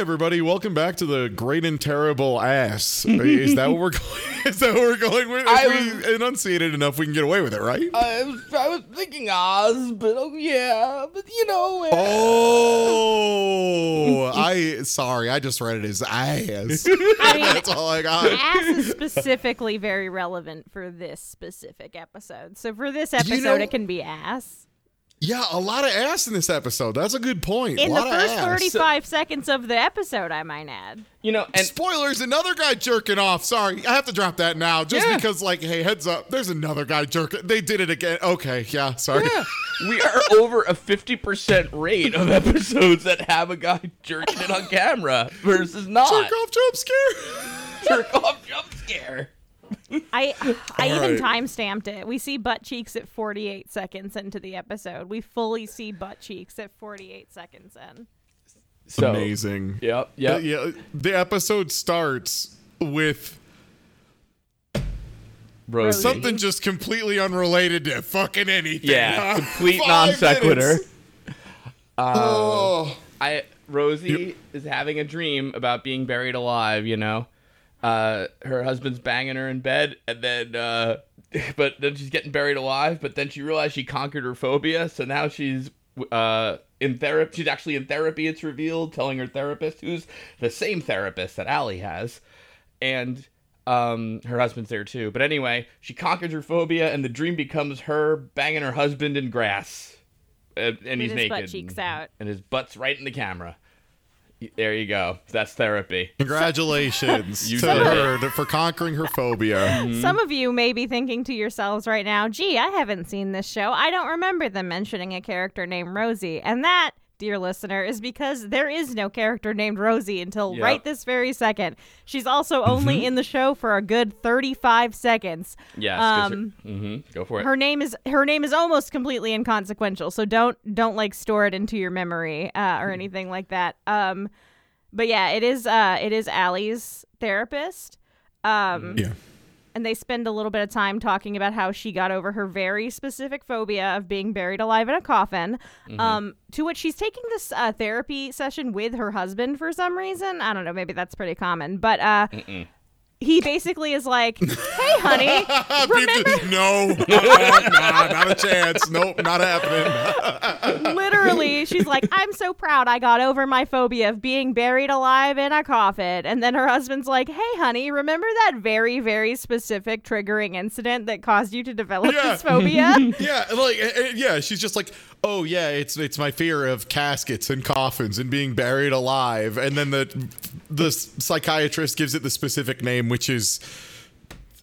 everybody. Welcome back to the Great and Terrible Ass. Is that what we're going? Is that what we're going with? If I we enunciate it enough, we can get away with it, right? I was, I was thinking Oz, but oh yeah, but you know. eh. Oh, I sorry. I just read it as ass. I mean, That's all I got. ass is specifically very relevant for this specific episode. So for this episode, You know- it can be ass. Yeah, a lot of ass in this episode. That's a good point. In a the lot of first ass. 35 seconds of the episode, I might add. You know, and Spoilers, another guy jerking off. Sorry, I have to drop that now just Yeah. because, like, hey, heads up, there's another guy jerking. They did it again. Okay, yeah, sorry. yeah, we are over a fifty percent rate of episodes that have a guy jerking it on camera versus not. Jerk off jump scare. Jerk off jump scare. I I All even right. time stamped it. We see butt cheeks at 48 seconds into the episode. We fully see butt cheeks at 48 seconds in. So, Amazing. Yep. Uh, yeah, the episode starts with Rosie. something just completely unrelated to fucking anything. Yeah, complete non sequitur. minutes. oh, I Rosie is having a dream about being buried alive. You know, uh, her husband's banging her in bed, and then, uh, but then she's getting buried alive. But then she realized she conquered her phobia, so now she's uh in therapy. She's actually in therapy. It's revealed, telling her therapist, who's the same therapist that Allie has, and. Um, her husband's there too. But anyway, she conquers her phobia, and the dream becomes her banging her husband in grass, and, and he's his naked, butt cheeks out. and his butt's right in the camera. Y- There you go. That's therapy. congratulations You to did it. her for conquering her phobia. Mm-hmm. Some of you may be thinking to yourselves right now, gee, I haven't seen this show. I don't remember them mentioning a character named Rosie. And that, dear listener, is because there is no character named Rosie until Yep. right this very second. She's also only in the show for a good 35 seconds. Yes. Um, hmm Go for it. her name is her name is almost completely inconsequential so don't don't like store it into your memory uh, or anything like that um but yeah it is uh it is Allie's therapist um Yeah. And they spend a little bit of time talking about how she got over her very specific phobia of being buried alive in a coffin. Um to which she's taking this uh, therapy session with her husband for some reason. I don't know maybe that's pretty common but uh he basically is like hey honey remember no, nah, not a chance. Nope, not happening. literally she's like i'm so proud i got over my phobia of being buried alive in a coffin and then her husband's like hey honey remember that very very specific triggering incident that caused you to develop Yeah. this phobia Yeah, like uh, uh, yeah, she's just like, oh yeah, it's it's my fear of caskets and coffins and being buried alive, and then the the psychiatrist gives it the specific name, which is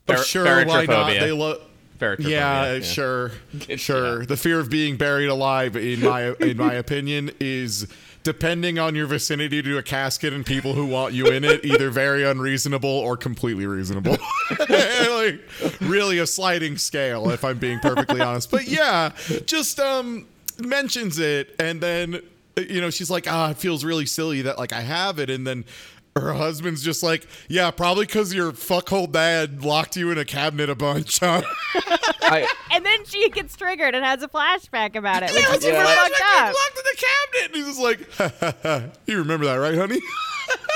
oh, Fer- sure why not? They lo- Ferritrophobia, yeah, sure, sure. The fear of being buried alive, in my in my opinion, is depending on your vicinity to a casket and people who want you in it, either very unreasonable or completely reasonable. like really a sliding scale, if I'm being perfectly honest. But yeah, just um mentions it, and then you know she's like, ah, it feels really silly that like I have it, and then. Her husband's just like, yeah, probably because your fuckhole dad locked you in a cabinet a bunch, huh? I, and then she gets triggered and has a flashback about it which Yeah, is it's super Yeah. like, fucked up locked in the cabinet. And he's just like, you remember that, right, honey?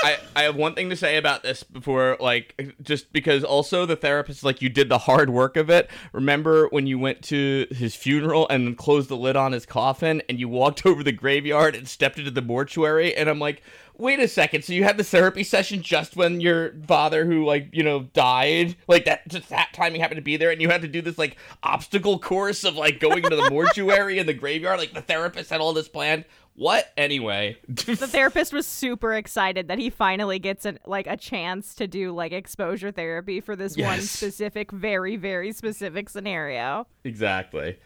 I, I have one thing to say about this before, like, just because also the therapist, like, you did the hard work of it. Remember when you went to his funeral and closed the lid on his coffin and you walked over the graveyard and stepped into the mortuary? And I'm like, wait a second. So you had the therapy session just when your father, who, like, you know, died? Like, that just that timing happened to be there and you had to do this, like, obstacle course of, like, going into the mortuary and the graveyard? Like, the therapist had all this planned. What? Anyway. the therapist was super excited that he finally gets an, like a chance to do like exposure therapy for this one specific very very specific scenario exactly.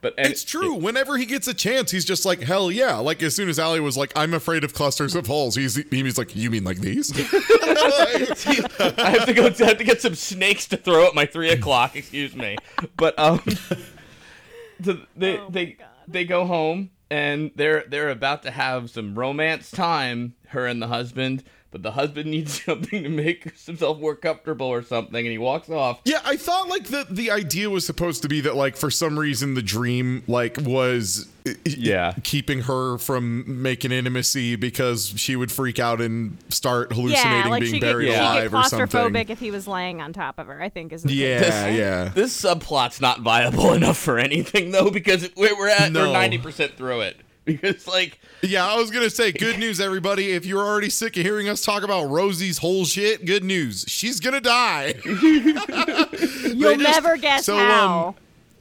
But and It's true. Whenever he gets a chance, he's just like, hell yeah. Like, as soon as Allie was like, I'm afraid of clusters of holes, he's, he's like, you mean like these? I have to go. I have to get some snakes to throw at my three o'clock. Excuse me, but um, so they Oh they God. they go home and they're they're about to have some romance time. her and the husband, but the husband needs something to make himself more comfortable or something, and he walks off. Yeah, I thought like the the idea was supposed to be that like for some reason the dream like was Yeah. keeping her from making intimacy because she would freak out and start hallucinating yeah, like being she buried get, alive she'd get or something. claustrophobic if he was laying on top of her. I think is the thing. Yeah, yeah. This subplot's not viable enough for anything though, because we're we're at No. we're ninety percent through it. Because like Yeah, I was gonna say good news, everybody. If you're already sick of hearing us talk about Rosie's whole shit, good news. She's gonna die. You'll just- never guess so, um, how.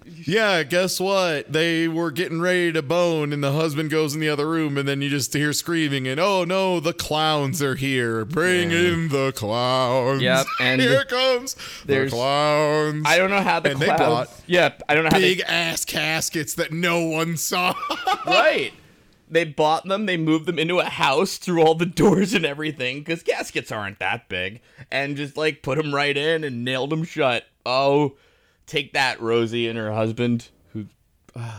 Yeah, guess what? They were getting ready to bone, and the husband goes in the other room, and then you just hear screaming, and oh no, the clowns are here. Bring in the clowns. Yep, and here comes the clowns. I don't know how the And they clouds. brought yeah, I don't know how big they. ass caskets that no one saw. right. They bought them. They moved them into a house through all the doors and everything because gaskets aren't that big, and just like put them right in and nailed them shut. Oh, take that, Rosie and her husband. Who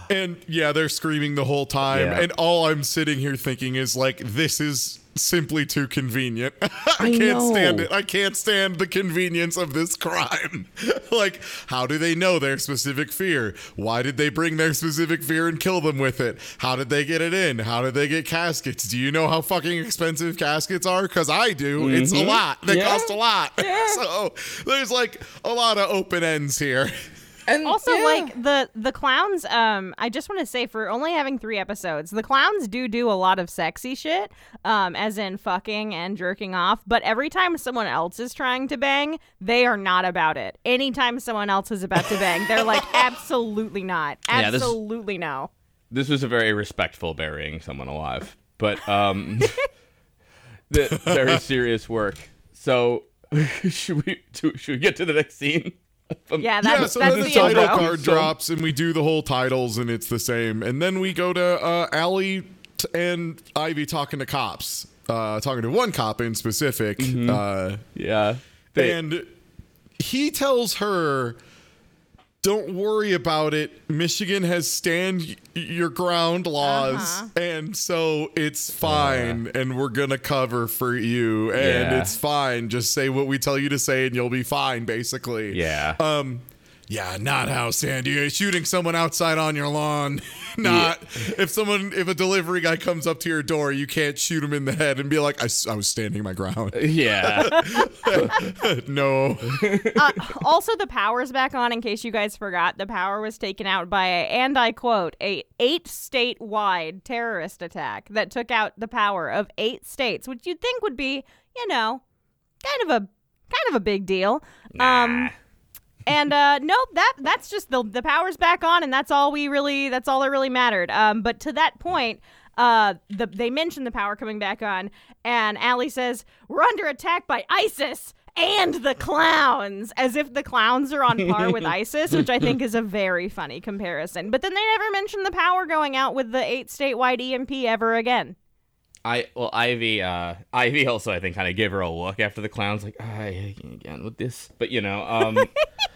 And yeah, they're screaming the whole time. Yeah. And all I'm sitting here thinking is like, this is simply too convenient. I, I can't know. stand it. I can't stand the convenience of this crime. like, how do they know their specific fear? Why did they bring their specific fear and kill them with it? How did they get it in? How did they get caskets? Do you know how fucking expensive caskets are? Because I do. It's a lot. They Mm-hmm. Yeah. cost a lot. so there's like a lot of open ends here. And Also, yeah. like the the clowns. Um, I just want to say for only having three episodes, the clowns do do a lot of sexy shit. Um, as in fucking and jerking off. But every time someone else is trying to bang, they are not about it. Anytime someone else is about to bang, they're like, absolutely not, Yeah, this- absolutely no. this was a very respectful burying someone alive, but um, the very serious work. So should we do, should we get to the next scene? Um, Yeah, that's yeah, so that's then the, the title intro. card drops and we do the whole titles and it's the same. And then we go to uh, Allie t- and Ivy talking to cops, uh, talking to one cop in specific. Mm-hmm. Uh, yeah. They- and he tells her, don't worry about it. Michigan has stand your ground laws, Uh-huh. and so it's fine, and we're gonna cover for you, and Yeah. it's fine. Just say what we tell you to say, and you'll be fine. Basically, yeah. um, yeah, not how San Diego shooting someone outside on your lawn. not if someone if a delivery guy comes up to your door, you can't shoot him in the head and be like, "I was standing my ground. yeah. no, uh, also, the power's back on. In case you guys forgot, the power was taken out by a, and I quote, a eight state-wide terrorist attack that took out the power of eight states, which you'd think would be, you know, kind of a kind of a big deal. Um, and uh, nope, that that's just the the power's back on, and that's all we really that's all that really mattered. Um, but to that point. Uh, the, they mentioned the power coming back on, and Allie says, We're under attack by ISIS and the clowns, as if the clowns are on par with ISIS, which I think is a very funny comparison. But then they never mentioned the power going out with the eight statewide EMP ever again. I well Ivy uh Ivy also I think kind of gave her a look after the clowns like ah, again with this but you know um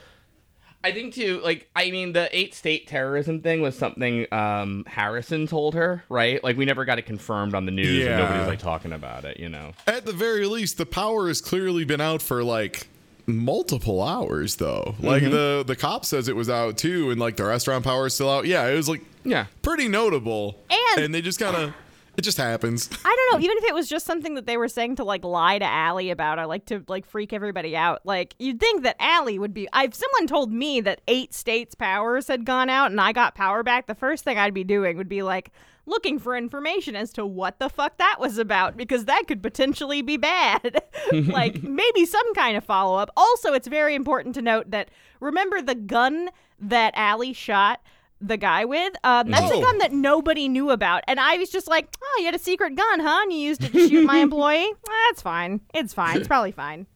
I think too like I mean the eight state terrorism thing was something um Harrison told her right like we never got it confirmed on the news and Yeah. nobody's like talking about it you know at the very least, the power has clearly been out for like multiple hours though. Like the the cop says it was out too, and like the restaurant power is still out. Yeah, it was like yeah pretty notable. and, And- they just kind of it just happens. I don't know. Even if it was just something that they were saying to like lie to Allie about, or like to like freak everybody out, like you'd think that Allie would be. If someone told me that eight states' powers had gone out and I got power back, the first thing I'd be doing would be like looking for information as to what the fuck that was about because that could potentially be bad. like maybe some kind of follow up. Also, it's very important to note that remember the gun that Allie shot the guy with? Um, that's Oh. a gun that nobody knew about. And I was just like, oh, you had a secret gun, huh? And you used it to shoot my employee? That's fine. It's fine. It's probably fine.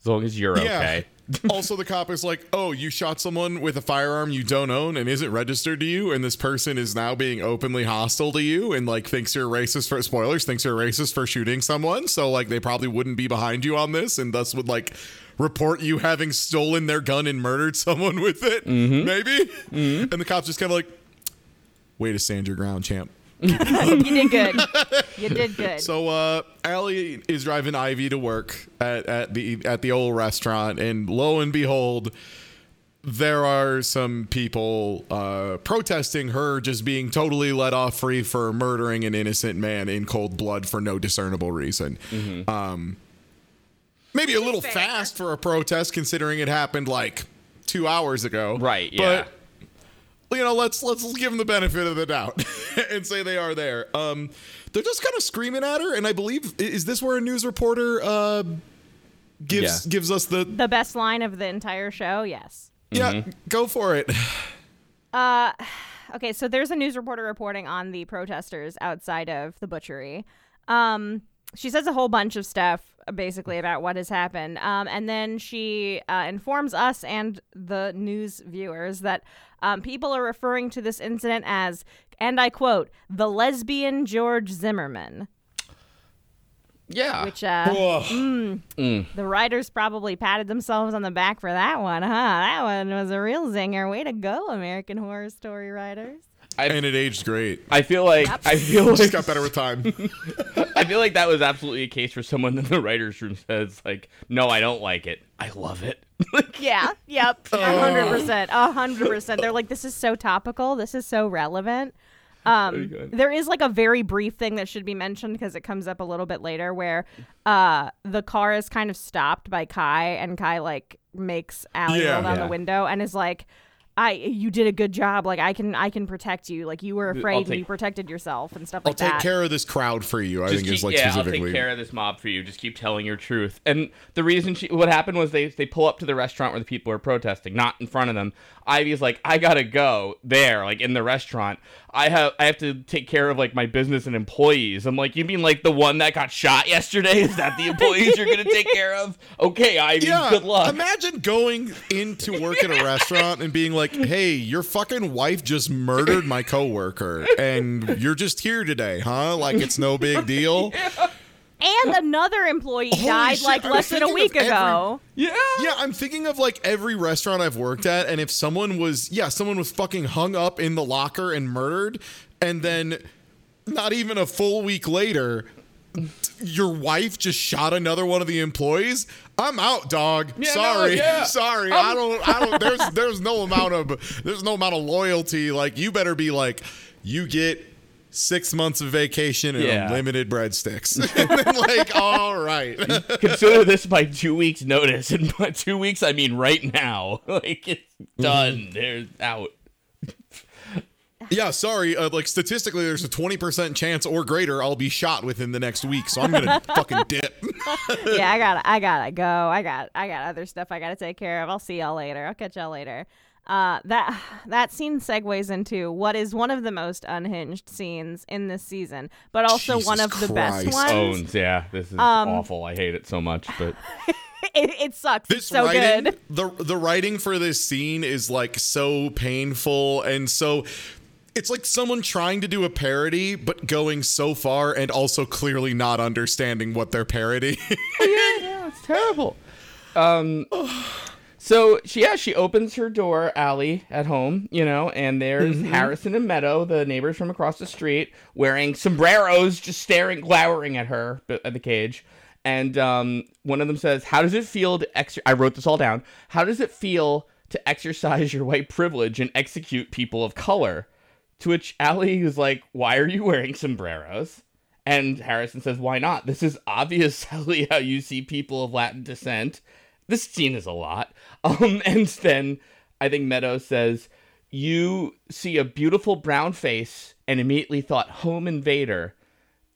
as long as you're Yeah. okay also, the cop is like, "Oh, you shot someone with a firearm you don't own and isn't registered to you, and this person is now being openly hostile to you, and like thinks you're racist for spoilers, thinks you're racist for shooting someone. So like they probably wouldn't be behind you on this, and thus would like report you having stolen their gun and murdered someone with it, maybe." And the cop's just kind of like, "Way to stand your ground, champ." you did good. You did good. So uh Allie is driving Ivy to work at, at the at the old restaurant and lo and behold there are some people uh, protesting her just being totally let off free for murdering an innocent man in cold blood for no discernible reason. Um, maybe a little fair. fast for a protest considering it happened like two hours ago. Right, yeah. But you know, let's let's give them the benefit of the doubt and say they are there. Um, they're just kind of screaming at her, and I believe is this where a news reporter uh, gives Yeah. gives us the the best line of the entire show, yes. yeah go for it. Uh, okay, so there's a news reporter reporting on the protesters outside of the butchery. Um, she says a whole bunch of stuff uh, basically about what has happened. Um, and then she uh, informs us and the news viewers that um, people are referring to this incident as, and I quote, the lesbian George Zimmerman. Yeah. Which uh, mm, the writers probably patted themselves on the back for that one, huh? That one was a real zinger. Way to go, American Horror Story writers. And it aged great. I feel like I feel Just like got better with time. I feel like that was absolutely a case where someone in the writers' room says like, "No, I don't like it. I love it." Yeah, yep, a hundred percent, a hundred percent. They're like, this is so topical. This is so relevant. Um, there is like a very brief thing that should be mentioned because it comes up a little bit later, where uh, the car is kind of stopped by Kai, and Kai like makes Allie Yeah. roll down Yeah. the window and is like. I you did a good job. Like I can I can protect you. Like you were afraid and you protected yourself and stuff I'll like that. I'll take care of this crowd for you. I Just think keep, is like yeah, I'll specifically. take care of this mob for you. Just keep telling your truth. And the reason she, what happened was they they pull up to the restaurant where the people are protesting, not in front of them. Ivy's like, I gotta go there, like in the restaurant. I have I have to take care of like my business and employees. I'm like, you mean like the one that got shot yesterday? Is that the employees you're gonna take care of? Okay, Ivy, Yeah, good luck. imagine going into work at a restaurant and being like, "Hey, your fucking wife just murdered my coworker, and you're just here today, huh? Like it's no big deal." and another employee Holy died shit, like I was less than a thinking week every- ago. yeah. Yeah, I'm thinking of like every restaurant I've worked at, and if someone was, yeah, someone was fucking hung up in the locker and murdered, and then not even a full week later, your wife just shot another one of the employees. I'm out, dog. Yeah, no, sorry, yeah. sorry. I don't. I don't. There's there's no amount of there's no amount of loyalty. Like you better be like you get. Six months of vacation and Yeah. unlimited breadsticks. and then like, all right. Consider this my two weeks notice, and by two weeks I mean right now. Like it's done. They're out. Yeah, sorry. Uh, like statistically, there's a 20% chance or greater I'll be shot within the next week, so I'm gonna fucking dip. yeah, I gotta, I gotta go. I got, I got other stuff I gotta take care of. I'll see y'all later. I'll catch y'all later. Uh, that that scene segues into what is one of the most unhinged scenes in this season, but also Jesus one of the best ones. Owns, yeah. This is Um, awful. I hate it so much, but It, it sucks. This it's so writing, good. the the writing for this scene is like so painful and so. It's like someone trying to do a parody, but going so far and also clearly not understanding what they're parodying. yeah, it's terrible. Um, so she yeah she opens her door, Allie, at home, you know, and there's Mm-hmm. Harrison and Meadow, the neighbors from across the street, wearing sombreros, just staring, glowering at her at the cage. And um, one of them says, "How does it feel to ex?" I wrote this all down. How does it feel to exercise your white privilege and execute people of color? To which Allie is like, "Why are you wearing sombreros?" And Harrison says, Why not? This is obviously how you see people of Latin descent. This scene is a lot. Um, and then I think Meadows says, You see a beautiful brown face and immediately thought home invader.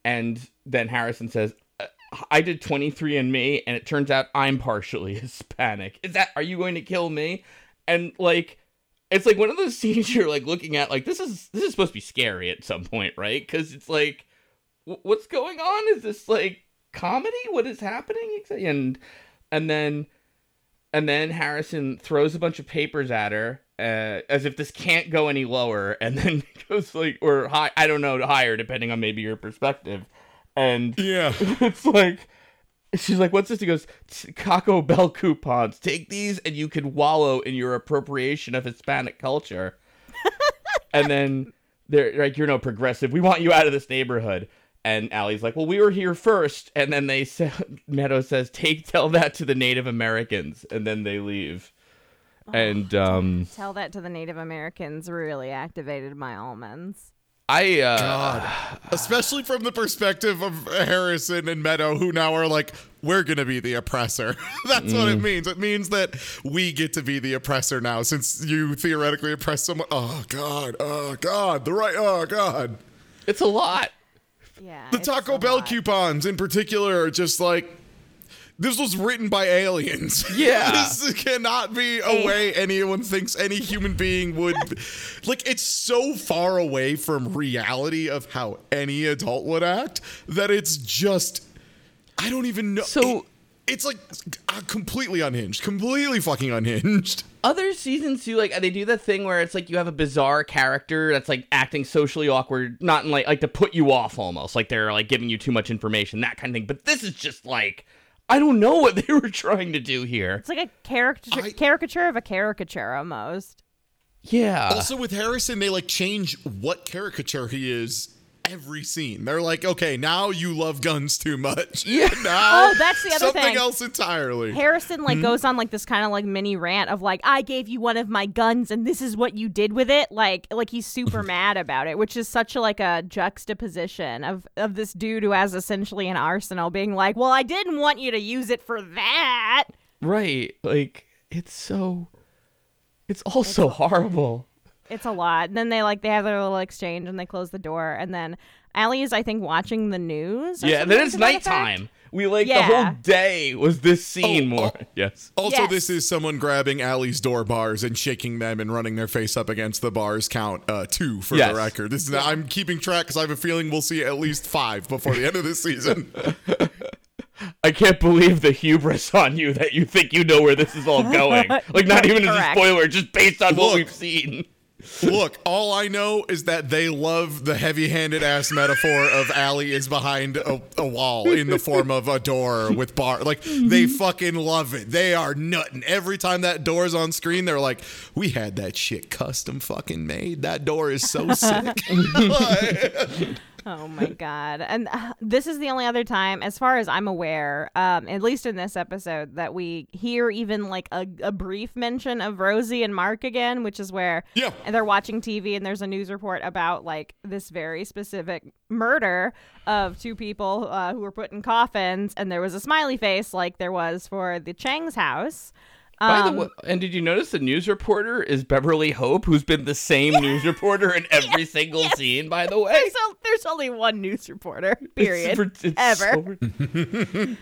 And then Harrison says, "Uh, I did 23andMe, and it turns out I'm partially Hispanic. Is that, are you going to kill me? And like, it's like one of those scenes you're like looking at, like, this is, this is supposed to be scary at some point, right? Because it's like, "Wh- what's going on? Is this like comedy? What is happening? And and then and then Harrison throws a bunch of papers at her uh, as if this can't go any lower, and then goes like or high. I don't know higher depending on maybe your perspective. And yeah. it's like she's like, "What's this?" He goes, "T- "Taco Bell coupons. Take these, and you can wallow in your appropriation of Hispanic culture." and then they're like, "You're no progressive. We want you out of this neighborhood." And Allie's like, "Well, we were here first. And then they say, Meadow says, "Take tell that to the Native Americans," and then they leave. And um, Tell that to the Native Americans really activated my almonds. I uh, God. Especially from the perspective of Harrison and Meadow, who now are like, we're going to be the oppressor. That's what it means. It means that we get to be the oppressor now since you theoretically oppress someone. Oh, God. Oh, God. The right. Oh, God. it's a lot. Yeah. The Taco a Bell lot. coupons in particular are just like. This was written by aliens. Yeah. this cannot be a way anyone thinks any human being would. like, it's so far away from reality of how any adult would act that it's just. I don't even know. So- it- it's like uh, completely unhinged. Completely fucking unhinged. Other seasons do like they do the thing where it's like you have a bizarre character that's like acting socially awkward, not in like like to put you off almost, like they're like giving you too much information, that kind of thing. But this is just like I don't know what they were trying to do here. It's like a caricature, I- caricature of a caricature almost. Yeah. Also, with Harrison, they like change what caricature he is every scene. They're like, okay, now you love guns too much. Yeah. Now, Oh, that's the other something thing. else entirely. Harrison like hmm? goes on like this kind of like mini rant of like I gave you one of my guns and this is what you did with it like like he's super mad about it which is such a like a juxtaposition of of this dude who has essentially an arsenal being like well I didn't want you to use it for that right. Like it's so it's all so horrible. It's a lot and then they like they have their little exchange and they close the door and then Allie is I think watching the news or Yeah, something then it's to that effect. nighttime. We like the whole day was this scene Oh, more. oh. Yes. Also, Yes. this is someone grabbing Allie's door bars and shaking them and running their face up against the bars count uh, two for Yes. the record. This is I'm keeping track because I have a feeling we'll see at least five before the end of this season. I can't believe the hubris on you that you think you know where this is all going. Like not even as a spoiler, just based on what we've seen. Look, all I know is that they love the heavy-handed ass metaphor of Allie is behind a, a wall in the form of a door with bar. Like they mm-hmm. fucking love it. They are nutting every time that door's on screen. They're like, "We had that shit custom fucking made. That door is so sick." Oh my god! And uh, this is the only other time, as far as I'm aware, um, at least in this episode, that we hear even like a, a brief mention of Rosie and Mark again, which is where Yeah. and they're watching TV and there's a news report about like this very specific murder of two people uh, who were put in coffins, and there was a smiley face like there was for the Chang's house. By Um, the way, and did you notice the news reporter is Beverly Hope, who's been the same news reporter in every single scene? By the way, there's, o- there's only one news reporter, period, It's, it's ever. so-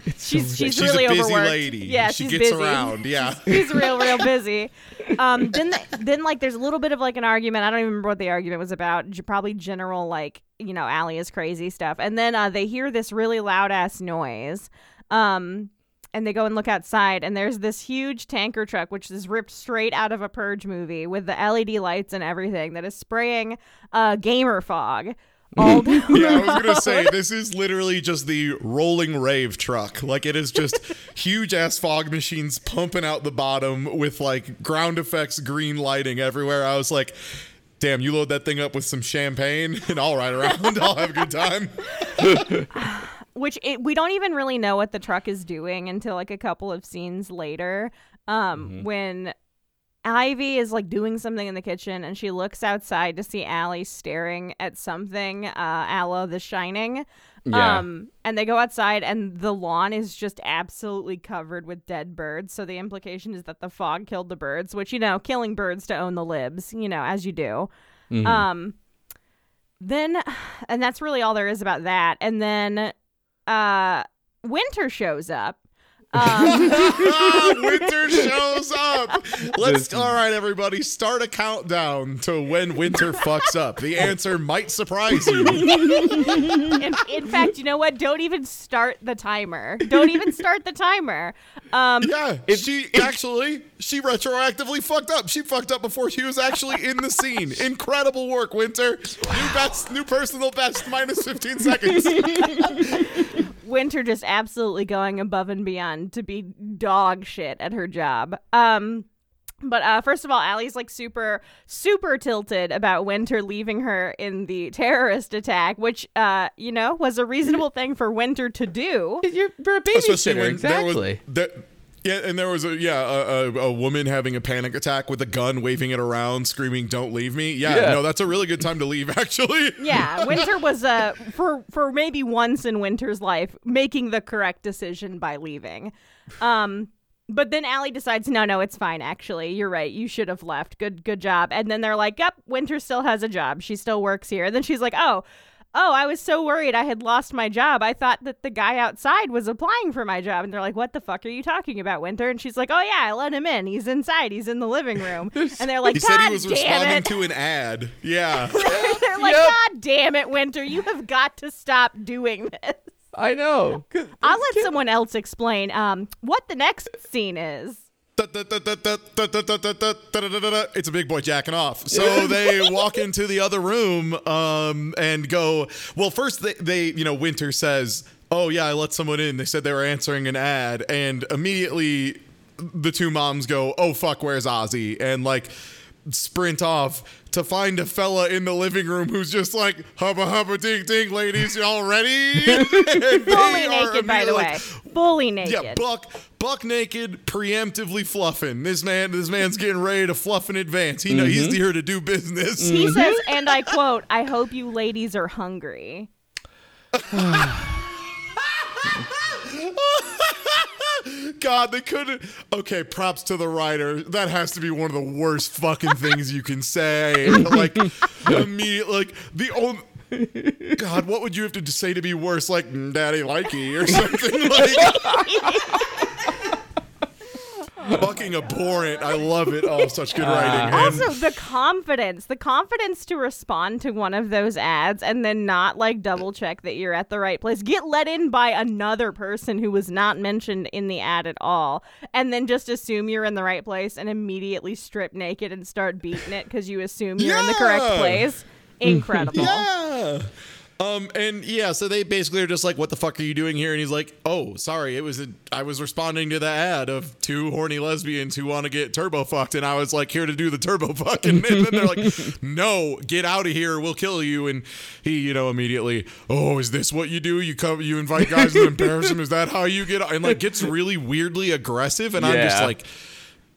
it's so she's she's She's really a busy overworked. lady. Yeah, she she's gets busy. around. Yeah. she's real, real busy. Um, then, the, then like, there's a little bit of like an argument. I don't even remember what the argument was about. Probably general like, you know, Allie is crazy stuff. And then uh, they hear this really loud ass noise. Um, and they go and look outside, and there's this huge tanker truck, which is ripped straight out of a Purge movie with the LED lights and everything, that is spraying uh, gamer fog all down Yeah, I was gonna say this is literally just the rolling rave truck. Like it is just huge ass fog machines pumping out the bottom with like ground effects, green lighting everywhere. I was like, damn, you load that thing up with some champagne and I'll ride around. I'll have a good time. which it, we don't even really know what the truck is doing until like a couple of scenes later um when Ivy is like doing something in the kitchen and she looks outside to see Allie staring at something uh Aloe the Shining Yeah. um and they go outside and the lawn is just absolutely covered with dead birds so the implication is that the fog killed the birds which you know killing birds to own the libs you know as you do Mhm. um then and that's really all there is about that and then uh winter shows up um, winter shows up. Let's all right, everybody, start a countdown to when winter fucks up. The answer might surprise you. in, in fact you know what don't even start the timer don't even start the timer um Yeah, she actually she retroactively fucked up. She fucked up before she was actually in the scene. Incredible work, Winter. New best, new personal best, minus fifteen seconds. Winter just absolutely going above and beyond to be dog shit at her job um But uh, first of all, Allie's like super, super tilted about Winter leaving her in the terrorist attack, which, uh, you know, was a reasonable thing for Winter to do. You're, you're a Especially babysitter, when there was- exactly. there- yeah, and there was a yeah a, a, a woman having a panic attack with a gun, waving it around, screaming, "Don't leave me!" Yeah, Yeah. no, that's a really good time to leave. Actually, Yeah, Winter was uh, for for maybe once in Winter's life making the correct decision by leaving. Um, but then Allie decides, no, no, it's fine. Actually, you're right. You should have left. Good, good job. And then they're like, yep, Winter still has a job. She still works here. And then she's like, oh. Oh, I was so worried I had lost my job. I thought that the guy outside was applying for my job. And they're like, What the fuck are you talking about, Winter? And she's like, Oh, yeah, I let him in. He's inside. He's in the living room. And they're like, he God said he was responding it. to an ad. Yeah, They're like, Yep. God damn it, Winter, you have got to stop doing this. I know. I'll let someone else explain um what the next scene is. It's a big boy jacking off. So they walk into the other room um, and go. Well, first they, they, you know, Winter says, "Oh yeah, I let someone in. They said they were answering an ad," and immediately the two moms go, "Oh fuck, where's Ozzy?" and like sprint off to find a fella in the living room who's just like hubba hubba ding ding ladies y'all ready Fully naked, by the way. Fully naked. yeah, buck buck naked, preemptively fluffing. This man, this man's getting ready to fluff in advance. He know he's mm-hmm. here to do business. he says, mm-hmm. and I quote, I hope you ladies are hungry. God, they couldn't. Okay, props to the writer. That has to be one of the worst fucking things you can say. Like immediate, like the only. God, what would you have to say to be worse? Like "Mm, "Daddy likey" or something like. Fucking abhorrent. I love it. Oh, such good writing. Uh, and- Also, the confidence, the confidence to respond to one of those ads and then not like double check that you're at the right place. Get let in by another person who was not mentioned in the ad at all, and then just assume you're in the right place and immediately strip naked and start beating it because you assume you're in the correct place. Incredible. Yeah. Um and yeah, so they basically are just like, "What the fuck are you doing here?" And he's like, "Oh, sorry, it was a, I was responding to the ad of two horny lesbians who want to get turbo fucked, and I was like here to do the turbo fuck." And, then they're like, "No, get out of here, we'll kill you." And he, you know, immediately, "Oh, is this what you do? You come, you invite guys and embarrass them? Is that how you get?" And like gets really weirdly aggressive, and I'm just Yeah. like.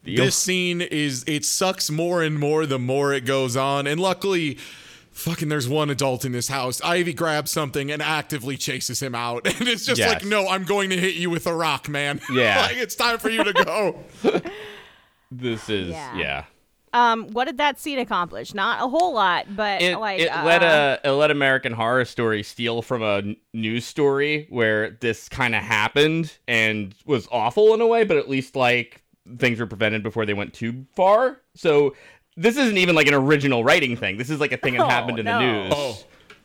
This scene is it sucks more and more the more it goes on. And luckily, fucking there's one adult in this house. Ivy grabs something and actively chases him out. And it's just Yes. like, no, I'm going to hit you with a rock, man. Yeah. like it's time for you to go. This is Yeah. yeah. Um, what did that scene accomplish? Not a whole lot, but It, like it uh, let a it let American Horror Story steal from a n- news story where this kind of happened and was awful in a way, but at least like things were prevented before they went too far. So this isn't even like an original writing thing. This is like a thing that Oh, happened in no. the news. Oh.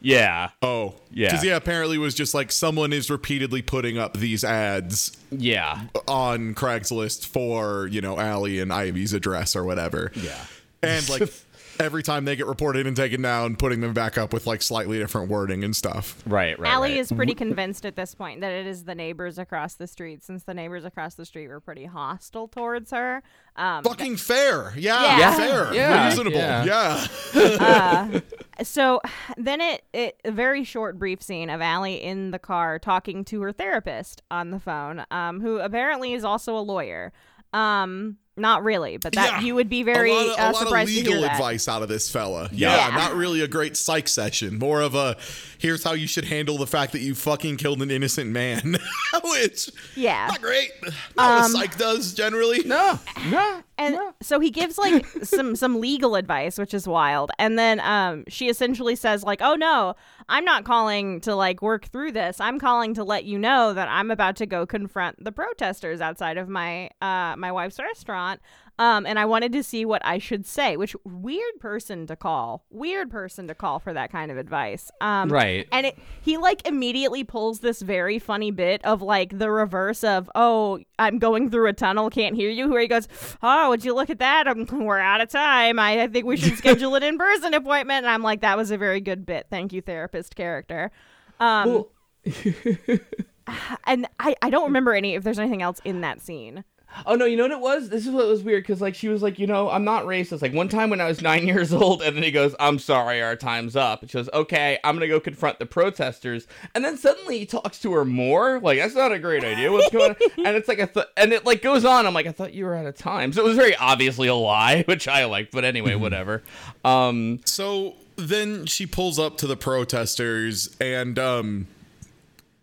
Yeah. Oh. Yeah. Because yeah, apparently it was just like someone is repeatedly putting up these ads Yeah. on Craigslist for, you know, Allie and Ivy's address or whatever. Yeah. And like every time they get reported and taken down, putting them back up with like slightly different wording and stuff. Right, right. Allie right. is pretty convinced at this point that it is the neighbors across the street, since the neighbors across the street were pretty hostile towards her. Um, Fucking fair. Yeah. Yeah. Fair. Yeah. Reasonable. Yeah. Yeah. so then it, it a very short brief scene of Allie in the car talking to her therapist on the phone, um, who apparently is also a lawyer. Um, not really, but that Yeah. you would be very a lot of, a uh, lot of surprised to legal hear that. advice out of this fella. Yeah, Yeah. not really a great psych session. More of a here's how you should handle the fact that you fucking killed an innocent man, which Yeah. not great. Not Um, what psych does generally. No. No. and so he gives like some some legal advice which is wild and then um she essentially says like oh no i'm not calling to like work through this i'm calling to let you know that i'm about to go confront the protesters outside of my uh my wife's restaurant um and i wanted to see what i should say which weird person to call weird person to call for that kind of advice. Um Right. and it, he like immediately pulls this very funny bit of like the reverse of oh I'm going through a tunnel can't hear you where he goes oh would you look at that? I'm, we're out of time. I, I think we should schedule an in person appointment. And I'm like that was a very good bit. Thank you therapist character. Um Well, and I I don't remember any if there's anything else in that scene Oh no, you know what it was? This is what was weird because like she was like, you know, I'm not racist. Like one time when I was nine years old, and then he goes, "I'm sorry, our time's up." And she goes, "Okay, I'm gonna go confront the protesters." And then suddenly he talks to her more. Like that's not a great idea. What's going on? and it's like a th- and it like goes on. I'm like, I thought you were out of time. So it was very obviously a lie, which I liked. But anyway, whatever. Um, So then she pulls up to the protesters and um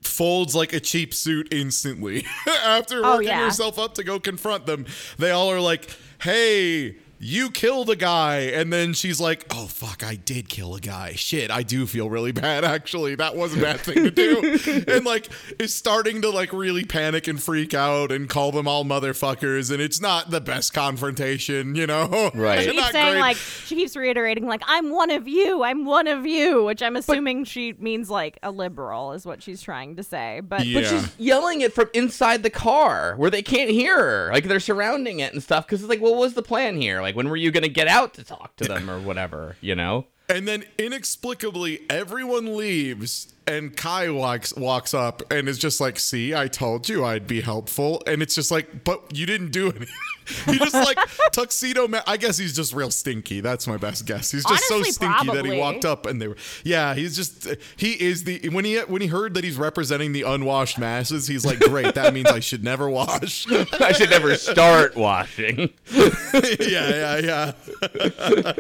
folds like a cheap suit instantly after Oh, working yeah. herself up to go confront them. They all are like, "Hey, you killed a guy." And then she's like, "Oh fuck, I did kill a guy. Shit, I do feel really bad actually. That was a bad thing to do." and like is starting to like really panic and freak out and call them all motherfuckers and it's not the best confrontation, you know. Right. She Not keeps saying great. like she keeps reiterating like I'm one of you, I'm one of you, which I'm assuming she means like a liberal is what she's trying to say. But Yeah. But she's yelling it from inside the car where they can't hear her. Like they're surrounding it and stuff. Because it's like, well, what was the plan here? Like, when were you gonna get out to talk to them or whatever? You know? And then inexplicably, everyone leaves, and Kai walks walks up and is just like, "See, I told you I'd be helpful." And it's just like, "But you didn't do anything." he just like tuxedo. Ma- I guess he's just real stinky. That's my best guess. He's just Honestly, so stinky that he walked up and they were. Yeah, he's just he is the when he when he heard that he's representing the unwashed masses. He's like, "Great, that means I should never wash." I should never start washing. yeah, yeah, yeah.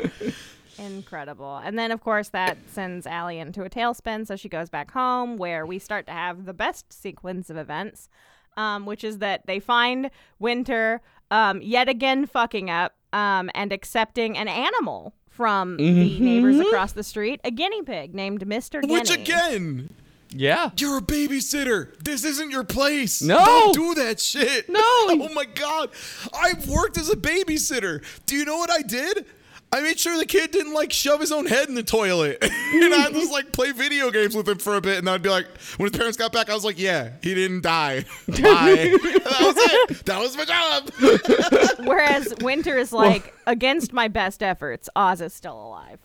Incredible. And then of course that sends Allie into a tailspin, so she goes back home where we start to have the best sequence of events. Um, which is that they find Winter um, yet again fucking up um, and accepting an animal from the neighbors across the street, a guinea pig named Mr. Which Guinea. again, Yeah. You're a babysitter. This isn't your place. No. Don't do that shit. No. Oh my god. I've worked as a babysitter. Do you know what I did? I made sure the kid didn't like shove his own head in the toilet. and I'd just like play video games with him for a bit. And I'd be like, when his parents got back, I was like, yeah, he didn't die. Bye. that was it. That was my job. Whereas Winter is like, against my best efforts, Oz is still alive.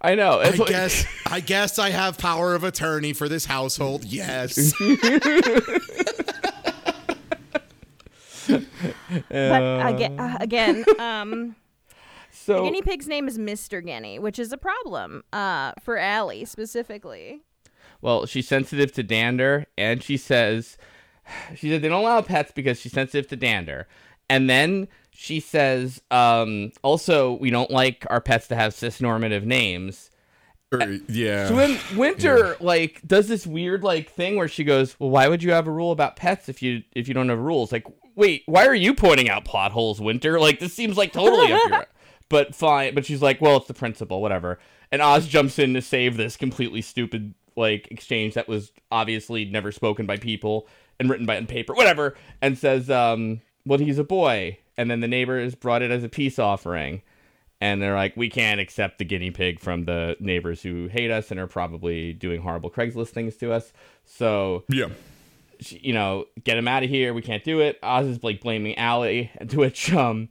I know. I like- guess I guess I have power of attorney for this household. Yes. But again, uh, again um, so the guinea pig's name is Mr. Guinea, which is a problem uh, for Allie specifically. Well, she's sensitive to dander, and she says, she said they don't allow pets because she's sensitive to dander. And then she says, um, also, we don't like our pets to have cisnormative names. Or- yeah. So then Winter like does this weird like thing where she goes, "Well, why would you have a rule about pets if you if you don't have rules?" Like, wait, why are you pointing out plot holes, Winter? Like, this seems like totally up your. But fine. But she's like, "Well, it's the principle, whatever." And Oz jumps in to save this completely stupid like exchange that was obviously never spoken by people and written by on paper, whatever, and says, um, "Well, he's a boy." And then the neighbors brought it as a peace offering and they're like, we can't accept the guinea pig from the neighbors who hate us and are probably doing horrible Craigslist things to us. So, yeah. you know, get him out of here. We can't do it. Oz is like blaming Allie, to which um,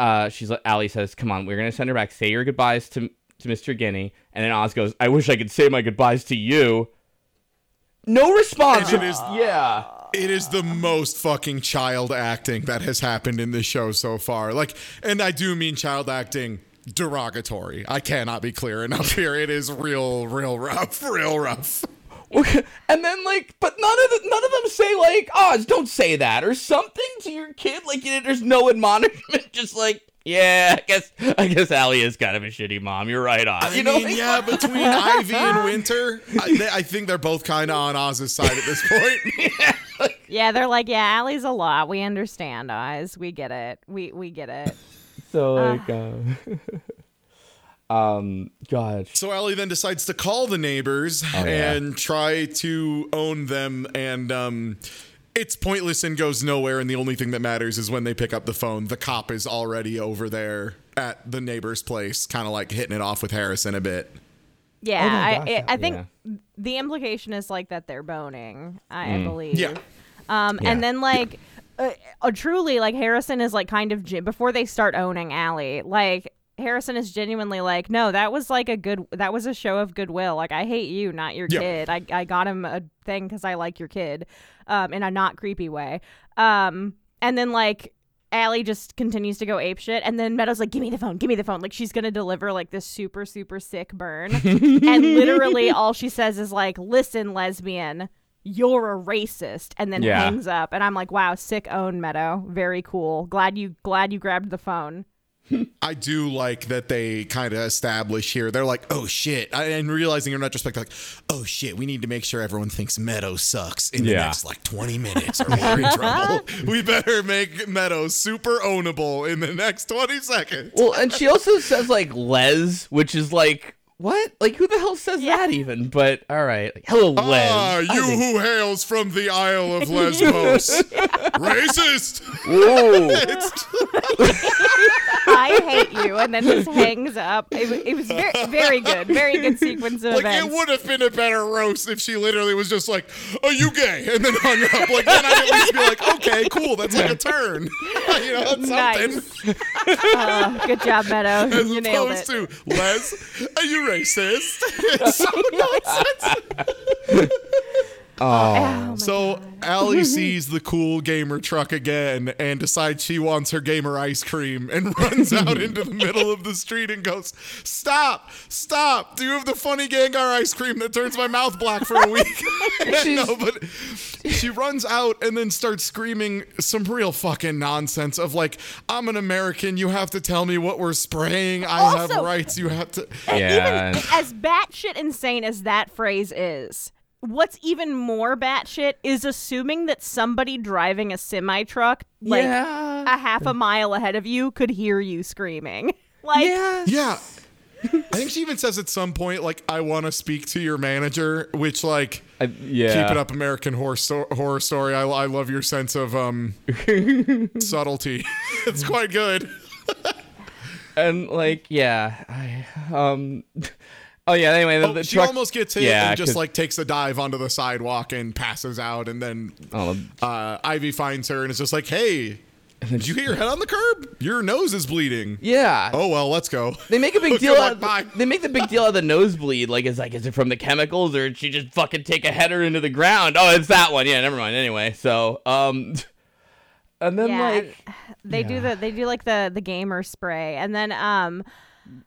uh, she's like, Allie says, "Come on, we're gonna send her back. Say your goodbyes to to Mr. Guinea." And then Oz goes, "I wish I could say my goodbyes to you." No response. And it is- yeah. It is the most fucking child acting that has happened in this show so far. Like, and I do mean child acting derogatory. I cannot be clear enough here. It is real, real rough, real rough. And then like, but none of the, none of them say like, "Oz, don't say that" or something to your kid. Like, you know, there's no admonishment. Just like, yeah, I guess I guess Allie is kind of a shitty mom. You're right, Oz. I you know, mean, yeah, between Ivy and Winter, I, they, I think they're both kind of on Oz's side at this point. Yeah, they're like, yeah, Allie's a lot. We understand, Oz. We get it. We we get it. So like, uh, um, God, So Ellie then decides to call the neighbors Oh, yeah. and try to own them, and um, it's pointless and goes nowhere. And the only thing that matters is when they pick up the phone, the cop is already over there at the neighbor's place, kind of like hitting it off with Harrison a bit. Yeah, Oh my I gosh, I, I think yeah. the implication is like that they're boning. I, I believe. Yeah. Um, Yeah. and then like, uh, uh, truly, like Harrison is like kind of ge- before they start owning Allie, like. Harrison is genuinely like, no, that was like a good, that was a show of goodwill. Like, I hate you, not your Yeah. kid. I, I got him a thing because I like your kid, um, in a not creepy way. Um, and then like Allie just continues to go ape shit, and then Meadow's like, "Give me the phone, give me the phone!" Like she's gonna deliver like this super super sick burn, and literally all she says is like, "Listen, lesbian, you're a racist," and then Yeah. hangs up. And I'm like, "Wow, sick own Meadow, very cool. Glad you glad you grabbed the phone." I do like that they kind of establish here. They're like, oh shit. And realizing in retrospect, like, oh shit, we need to make sure everyone thinks Meadow sucks in the Yeah. next like 20 minutes or we're in trouble. we better make Meadow super ownable in the next 20 seconds. Well, and she also says like Les, which is like what? Like who the hell says Yeah. that even? But all right, like, hello Les. Ah, I you think- who hails from the Isle of Lesbos. Racist. Whoa. I hate you, and then just hangs up. It, it was very very good, very good sequence of Like events. it would have been a better roast if she literally was just like, "Are you gay?" and then hung up. Like then I'd at least be like, "Okay, cool, that's like a turn." you know, that's something. Nice. Uh, good job, Meadow. As you nailed it. opposed to Les, are you racist? It's so nonsense. Oh. oh, my So Ally sees the cool gamer truck again and decides she wants her gamer ice cream and runs out into the middle of the street and goes, "Stop! Stop! Do you have the funny Gengar ice cream that turns my mouth black for a week?" no, but she runs out and then starts screaming some real fucking nonsense of like, "I'm an American. You have to tell me what we're spraying. I have rights. You have to." Yeah. Even as batshit insane as that phrase is, what's even more batshit is assuming that somebody driving a semi truck, like yeah. a half a mile ahead of you, could hear you screaming. Like, yeah. Yeah. I think she even says at some point, like, I want to speak to your manager, which, like, I- yeah. keep it up, American horror, sto- horror story. I, I love your sense of um subtlety. it's quite good. And like, yeah. I, um. Oh yeah. Anyway, the, Oh, the she truck. almost gets hit Yeah, and just like, takes a dive onto the sidewalk and passes out. And then Oh, uh, Ivy finds her and is just like, hey, did you hit your head on the curb? Your nose is bleeding. yeah. Oh, well, let's go. They make a big deal luck, out. bye. They make the big deal out of the nosebleed. Like, it's like, is it from the chemicals or did she just fucking take a header into the ground? Oh, it's that one. Yeah, never mind. Anyway, so um, and then yeah, like, they do the they do like the the gamer spray, and then um,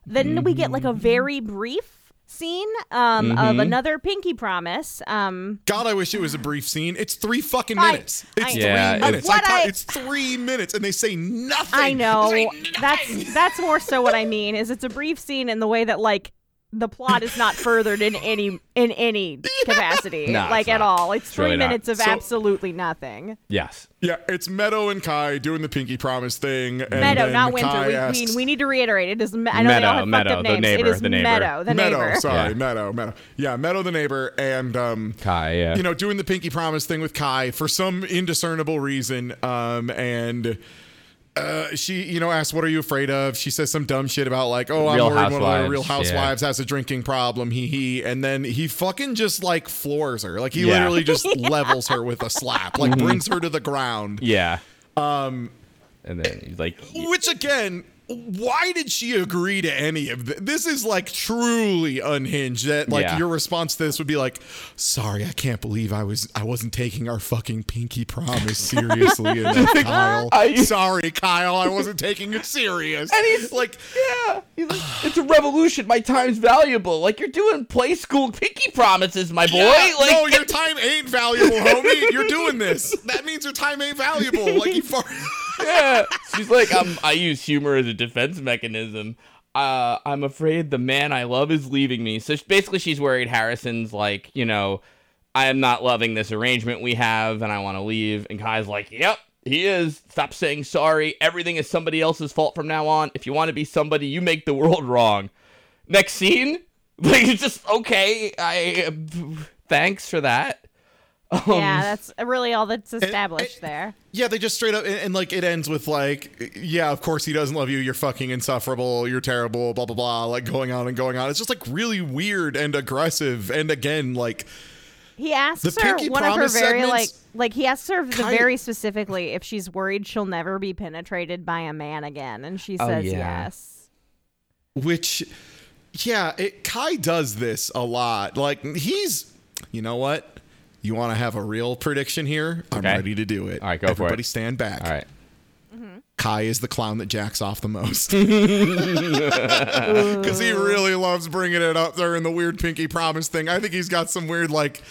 then we get like a very brief scene um Mm-hmm. of another pinky promise um God, I wish it was a brief scene. It's three fucking I- minutes. It's I- three Yeah, minutes. What I I- it's three minutes, and they say nothing. I know nothing. that's that's more so what I mean is it's a brief scene in the way that like the plot is not furthered in any in any capacity No, like at all. It's, It's three really not. minutes of So- absolutely nothing. yes, Yeah, it's Meadow and Kai doing the Pinky Promise thing. And Meadow, then not Winter. Kai We, asks, we, we need to reiterate it is. Me- I know they all Meadow, have Meadow, fucked up the names. neighbor, it is the neighbor. Meadow, the Meadow, neighbor. sorry, Yeah. Meadow, Meadow. Yeah, Meadow the neighbor, and um, Kai. Yeah, you know, doing the Pinky Promise thing with Kai for some indiscernible reason. Um, and uh, she, you know, asks, "What are you afraid of?" She says some dumb shit about like, "Oh, I'm worried one of the Housewives, Real yeah. Housewives has a drinking problem." He he, and then he fucking just like floors her, like he Yeah. literally just levels her with a slap, like brings her to the ground. yeah. Um, and then he's like, Which again, why did she agree to any of this? This is like truly unhinged. That like Yeah. your response to this would be like, "Sorry, I can't believe I was I wasn't taking our fucking pinky promise seriously enough, Kyle. Sorry, Kyle, I wasn't taking it serious." And he's- like, yeah, he's like, it's a revolution. My time's valuable. Like you're doing play school pinky promises, my boy. yeah, like, no, your time ain't valuable, homie. You're doing this. That means your time ain't valuable. Like you far. Yeah. She's like, I'm, I use humor as a defense mechanism. Uh, I'm afraid the man I love is leaving me. So basically, she's worried Harrison's like, you know, I am not loving this arrangement we have, and I want to leave. And Kai's like, Yep, he is. Stop saying sorry. Everything is somebody else's fault from now on. If you want to be somebody, you make the world wrong. Next scene, like it's just okay. I thanks for that. Um, yeah, that's really all that's established there. Yeah, they just straight up and, and, like it ends with like, yeah, of course he doesn't love you. You're fucking insufferable. You're terrible. Blah blah blah. Like going on and going on. It's just like really weird and aggressive. And again, like He asks The her Pinky one of her Promise very like segments like he asks her the kind- very specifically if she's worried she'll never be penetrated by a man again, and she Oh, says yeah. yes. which, yeah, it Kai does this a lot. Like he's, you know what? You want to have a real prediction here? I'm Okay. ready to do it. All right, go for it. Everybody stand back. All right. Mm-hmm. Kai is the clown that jacks off the most. Because he really loves bringing it up there in the weird pinky promise thing. I think he's got some weird, like,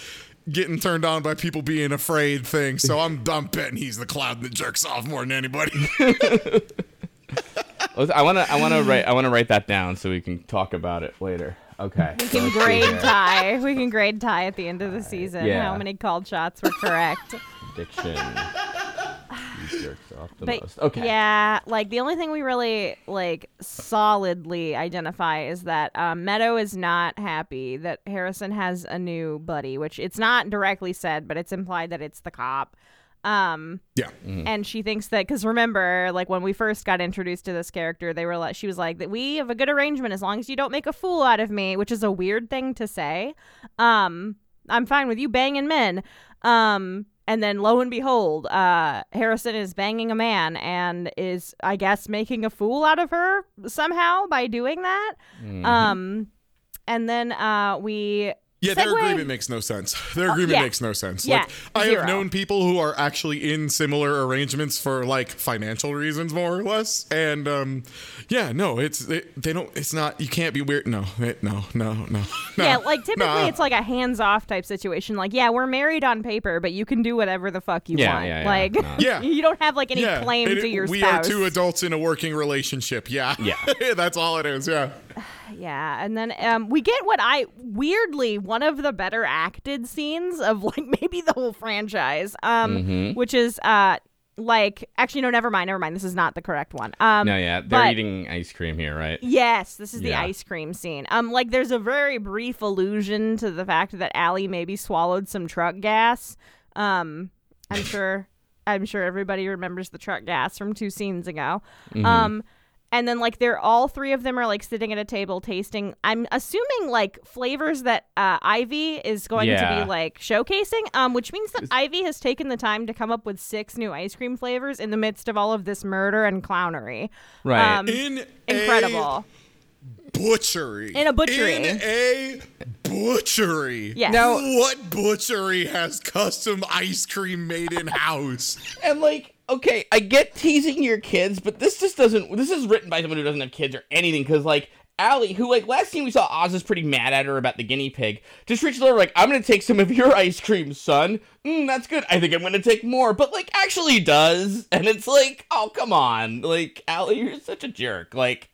getting turned on by people being afraid thing. So I'm, I'm betting he's the clown that jerks off more than anybody. I want to I want to write I want to write that down so we can talk about it later. Okay. We can grade tie. We can grade tie at the end of the season. Yeah. How many called shots were correct? Diction. Off the but. Okay. yeah, like the only thing we really like solidly identify is that um, Meadow is not happy that Harrison has a new buddy, which it's not directly said, but it's implied that it's the cop. Um, yeah. and she thinks that because remember like when we first got introduced to this character they were like she was like that we have a good arrangement as long as you don't make a fool out of me which is a weird thing to say um i'm fine with you banging men um and then lo and behold uh harrison is banging a man and is i guess making a fool out of her somehow by doing that Mm-hmm. um and then uh we Yeah, their agreement makes no sense. Their agreement yeah. makes no sense. Yeah, like I zero. have known people who are actually in similar arrangements for like financial reasons, more or less. And um, yeah, no, it's they, they don't. It's not. You can't be weird. No, it, no, no, no, no. yeah, like typically nah. it's like a hands-off type situation. Like, yeah, we're married on paper, but you can do whatever the fuck you Yeah, want. yeah, yeah. Like, No. Yeah. you don't have like any yeah, claim it- to your we spouse. are two adults in a working relationship. Yeah, Yeah. that's all it is. Yeah, Yeah, and then um, we get what I weirdly one of the better acted scenes of like maybe the whole franchise, um, Mm-hmm. which is uh like actually no, never mind, never mind. This is not the correct one. Um, No, yeah, they're but- eating ice cream here, right? Yes, this is the ice cream scene. Um, like there's a very brief allusion to the fact that Ally maybe swallowed some truck gas. Um, I'm sure, I'm sure everybody remembers the truck gas from two scenes ago. Mm-hmm. Um, and then like they're all three of them are like sitting at a table tasting. I'm assuming like flavors that uh, Ivy is going to be like showcasing. Um, which means that Ivy has taken the time to come up with six new ice cream flavors in the midst of all of this murder and clownery. Right. Um, in incredible. a butchery. In a butchery. In a butchery. Yes. Now- what butchery has custom ice cream made in house? And like, okay, I get teasing your kids, but this just doesn't. This is written by someone who doesn't have kids or anything. Because like Ally, who like last scene we saw Oz is pretty mad at her about the guinea pig, just reaches over like, "I'm gonna take some of your ice cream, son. Mm, that's good. I think I'm gonna take more." But like, actually does, and it's like, oh come on, like Ally, you're such a jerk. Like,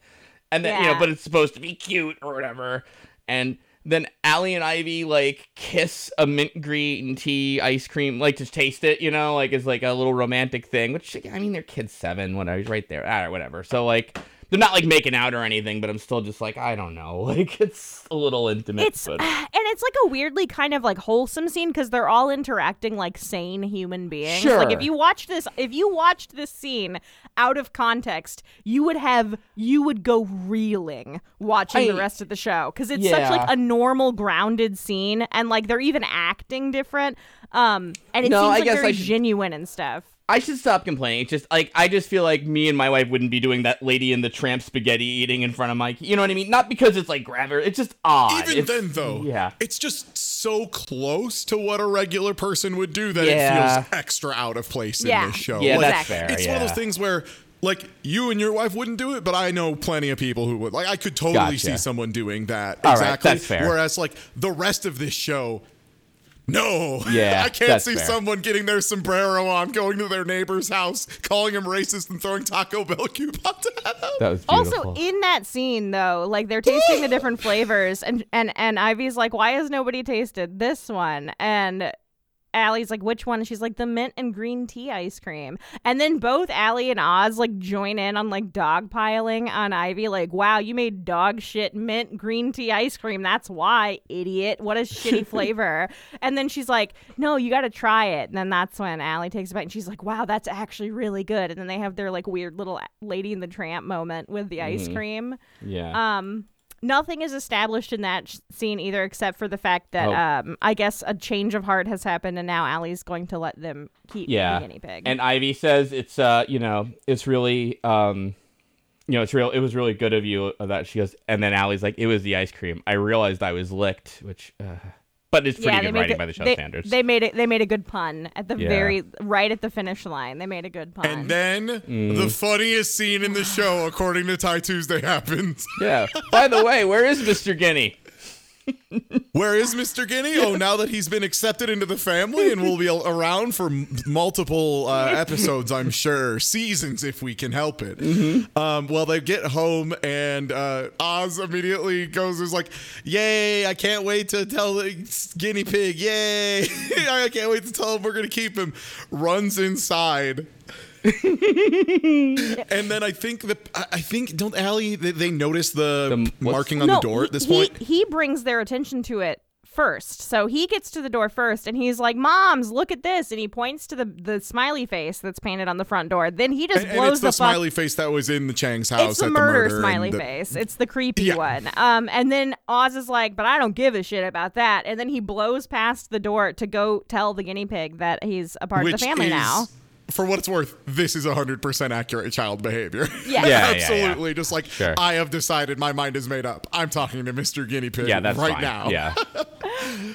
and then you know, but it's supposed to be cute or whatever, and. Then Ally and Ivy like kiss a mint green tea ice cream, like just taste it, you know, like it's like a little romantic thing. Which I mean, they're kids seven, whatever, he's right there, all right, whatever. So like, they're not like making out or anything, but I'm still just like, I don't know, like it's a little intimate. It's but and it's like a weirdly kind of like wholesome scene because they're all interacting like sane human beings. Sure. Like if you watch this, if you watched this scene out of context, you would have you would go reeling watching the rest of the show because it's such like a normal, grounded scene, and like they're even acting different. Um, and it No, seems I like guess very I should- genuine and stuff. I should stop complaining. It's just like I just feel like me and my wife wouldn't be doing that lady in the tramp spaghetti eating in front of Mike. You know what I mean? Not because it's like grab her. It's just odd. Even It's- then, though, yeah. it's just so close to what a regular person would do that Yeah. it feels extra out of place Yeah. in this show. Yeah, Like, that's fair. It's one of those things where, like, you and your wife wouldn't do it, but I know plenty of people who would. Like, I could totally Gotcha. see someone doing that. All right, exactly. that's fair. Whereas, like, the rest of this show. No, Yeah, I can't that's see fair. someone getting their sombrero on, going to their neighbor's house, calling him racist, and throwing Taco Bell coupons at him. That was beautiful. Also, in that scene, though, like they're tasting the different flavors, and and and Ivy's like, "Why has nobody tasted this one?" And Ally's like, "Which one?" She's like, "The mint and green tea ice cream." And then both Ally and Oz like join in on like dogpiling on Ivy, like, "Wow, you made dog shit mint green tea ice cream. That's why, idiot. What a shitty flavor." And then she's like, "No, you got to try it." And then that's when Ally takes a bite, and she's like, "Wow, that's actually really good." And then they have their like weird little Lady in the Tramp moment with the ice cream. yeah. Um, nothing is established in that sh- scene either, except for the fact that Oh. um, I guess a change of heart has happened, and now Ally's going to let them keep yeah. the guinea pig. And Ivy says it's uh, you know, it's really um you know, it's real it was really good of you that she goes and then Allie's like, It was the ice cream. I realized I was licked, which uh but it's pretty yeah, good writing it- by the show they, standards. They made it. They made a good pun at the Yeah. very right at the finish line. They made a good pun. And then Mm. the funniest scene in the show, according to Ty Tuesday, happens. yeah. By the way, where is Mr. Guinea? Where is Mr. Guinea? Oh, now that he's been accepted into the family and will be around for m- multiple uh, episodes, I'm sure, seasons if we can help it. Um, well, they get home and uh, Oz immediately goes, "Is like, yay! I can't wait to tell the guinea pig, yay! I can't wait to tell him we're gonna keep him." Runs inside. and then I think the I I think don't Ally they, they notice the, The- marking on no, the door at this he, point. he, he brings their attention to it first. So he gets to the door first, and he's like, "Moms, look at this!" And he points to the the smiley face that's painted on the front door. Then he just And, and blows it's the, the, fuck smiley face that was in the Chang's house. It's the at murder, the murder smiley the- face. It's the creepy Yeah. one. Um, and then Oz is like, "But I don't give a shit about that." And then he blows past the door to go tell the guinea pig that he's a part of the family is, now. For what it's worth, this is 100% accurate child behavior. Yeah. Yeah, yeah, Absolutely. Just like, Sure. I have decided my mind is made up. I'm talking to Mr. Guinea Pig Yeah, that's right fine. now. Yeah.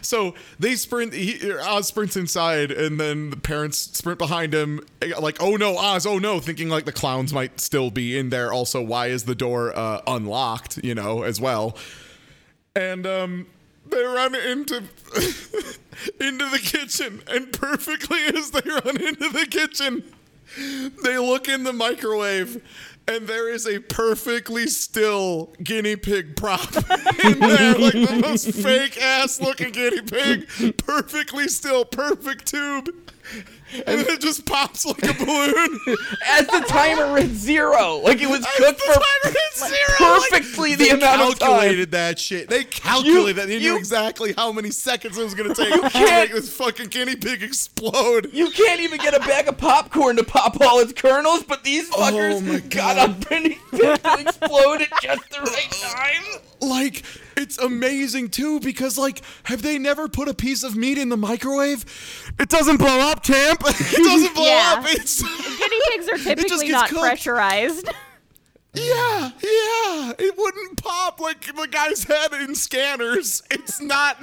So they sprint, he, Oz sprints inside, and then the parents sprint behind him, like, oh no, Oz, oh no, thinking like the clowns might still be in there. Also, why is the door uh, unlocked, you know, as well? And um, they run into into the kitchen, and perfectly as they run into the kitchen, they look in the microwave. And there is a perfectly still guinea pig prop in there, like the most fake ass looking guinea pig, perfectly still, perfect tube, and then it just pops like a balloon. As the timer hit zero, like it was cooked The for timer hit zero, like, perfectly they the amount of time. They calculated that shit. They calculated that. They knew exactly how many seconds it was going to take to make this fucking guinea pig explode. You can't even get a bag of popcorn to pop all its kernels, but these oh fuckers Oh my got God. a pretty pick to explode at just the right time. Like, it's amazing too because, like, have they never put a piece of meat in the microwave? It doesn't blow up, champ. It doesn't blow Yeah. up. It's Guinea pigs are typically not cooked. pressurized. yeah, yeah. It wouldn't pop like the guy's head in scanners. It's not.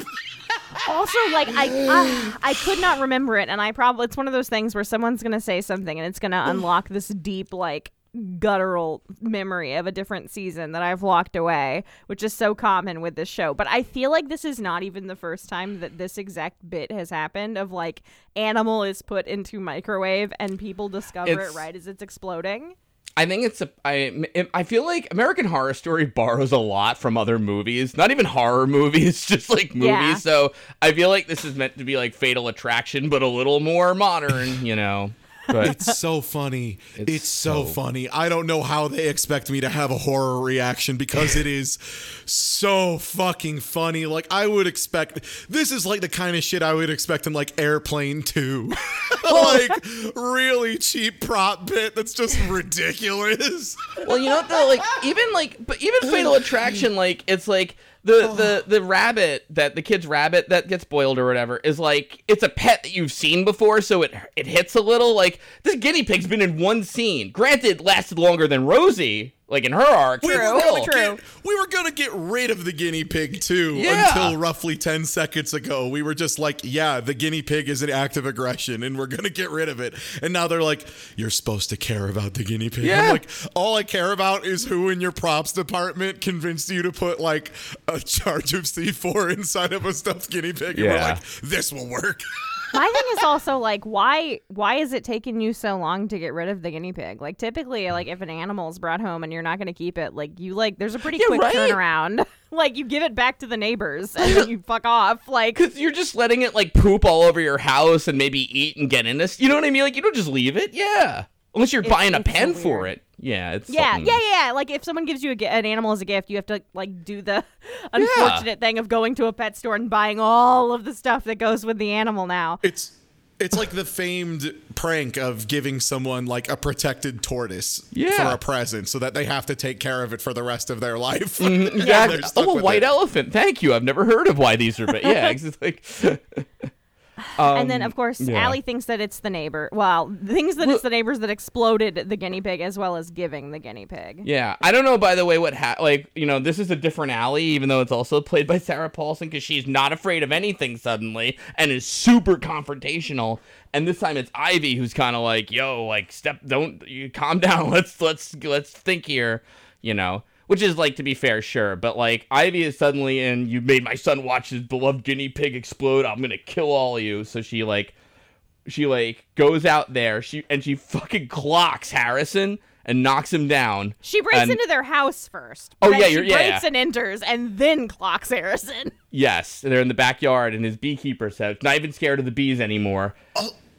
also, like I, I, I could not remember it, and I probably it's one of those things where someone's gonna say something, and it's gonna unlock this deep like guttural memory of a different season that I've locked away, which is so common with this show. But I feel like this is not even the first time that this exact bit has happened of like animal is put into microwave and people discover It's- it right as it's exploding. I think it's a. I I feel like American Horror Story borrows a lot from other movies. Not even horror movies, just like movies. Yeah. So I feel like this is meant to be like Fatal Attraction, but a little more modern. You know. But It's so funny. It's, It's so, so- funny. I don't know how they expect me to have a horror reaction because it is so fucking funny. Like I would expect this is like the kind of shit I would expect in like Airplane 2. like really cheap prop bit that's just ridiculous. well, you know what though? Like even like, but even Fatal Attraction, like it's like the the the rabbit that the kid's rabbit that gets boiled or whatever is like it's a pet that you've seen before, so it it hits a little. Like this guinea pig's been in one scene. Granted, lasted longer than Rosie, like in her arc. We were, gonna True. get, we were gonna get rid of the guinea pig too Yeah. until roughly 10 seconds ago. We were just like, yeah, the guinea pig is an act of aggression and we're gonna get rid of it. And now they're like, you're supposed to care about the guinea pig. Yeah. I'm like, all I care about is who in your props department convinced you to put like a charge of C4 inside of a stuffed guinea pig. And we're Yeah. like, this will work. My thing is also like why why is it taking you so long to get rid of the guinea pig? Like typically like if an animal is brought home and you're not going to keep it, like you like there's a pretty Yeah, quick right? turnaround. like you give it back to the neighbors and then you fuck off. Like Cause you're just letting it like poop all over your house and maybe eat and get in this. You know what I mean? Like you don't just leave it. Yeah. Unless you're It's- buying a so pen for it. Yeah. It's yeah, something- yeah, yeah. Like if someone gives you a, an animal as a gift, you have to like do the unfortunate thing of going to a pet store and buying all of the stuff that goes with the animal now. It's it's like the famed prank of giving someone like a protected tortoise Yeah. for a present so that they have to take care of it for the rest of their life. Mm, exactly. They're Oh, a white it. elephant. Thank you. I've never heard of why these are. But yeah, it's like and then, Um, of course, yeah. Ally thinks that it's the neighbor. Well, thinks that it's the neighbors that exploded the guinea pig as well as giving the guinea pig. Yeah, I don't know. By the way, what ha- like you know, this is a different Ally, even though it's also played by Sarah Paulson, because she's not afraid of anything suddenly and is super confrontational. And this time it's Ivy who's kind of like, "Yo, like step, don't you calm down. Let's let's let's think here," you know. Which is like to be fair, sure, but like Ivy is suddenly in. You made my son watch his beloved guinea pig explode. I'm gonna kill all of you. So she like she like goes out there she and she fucking clocks Harrison and knocks him down. She breaks And- into their house first. Oh, yeah, she you're- yeah, breaks yeah. and enters, and then clocks Harrison. Yes, And they're in the backyard in his beekeeper's house. Not even scared of the bees anymore.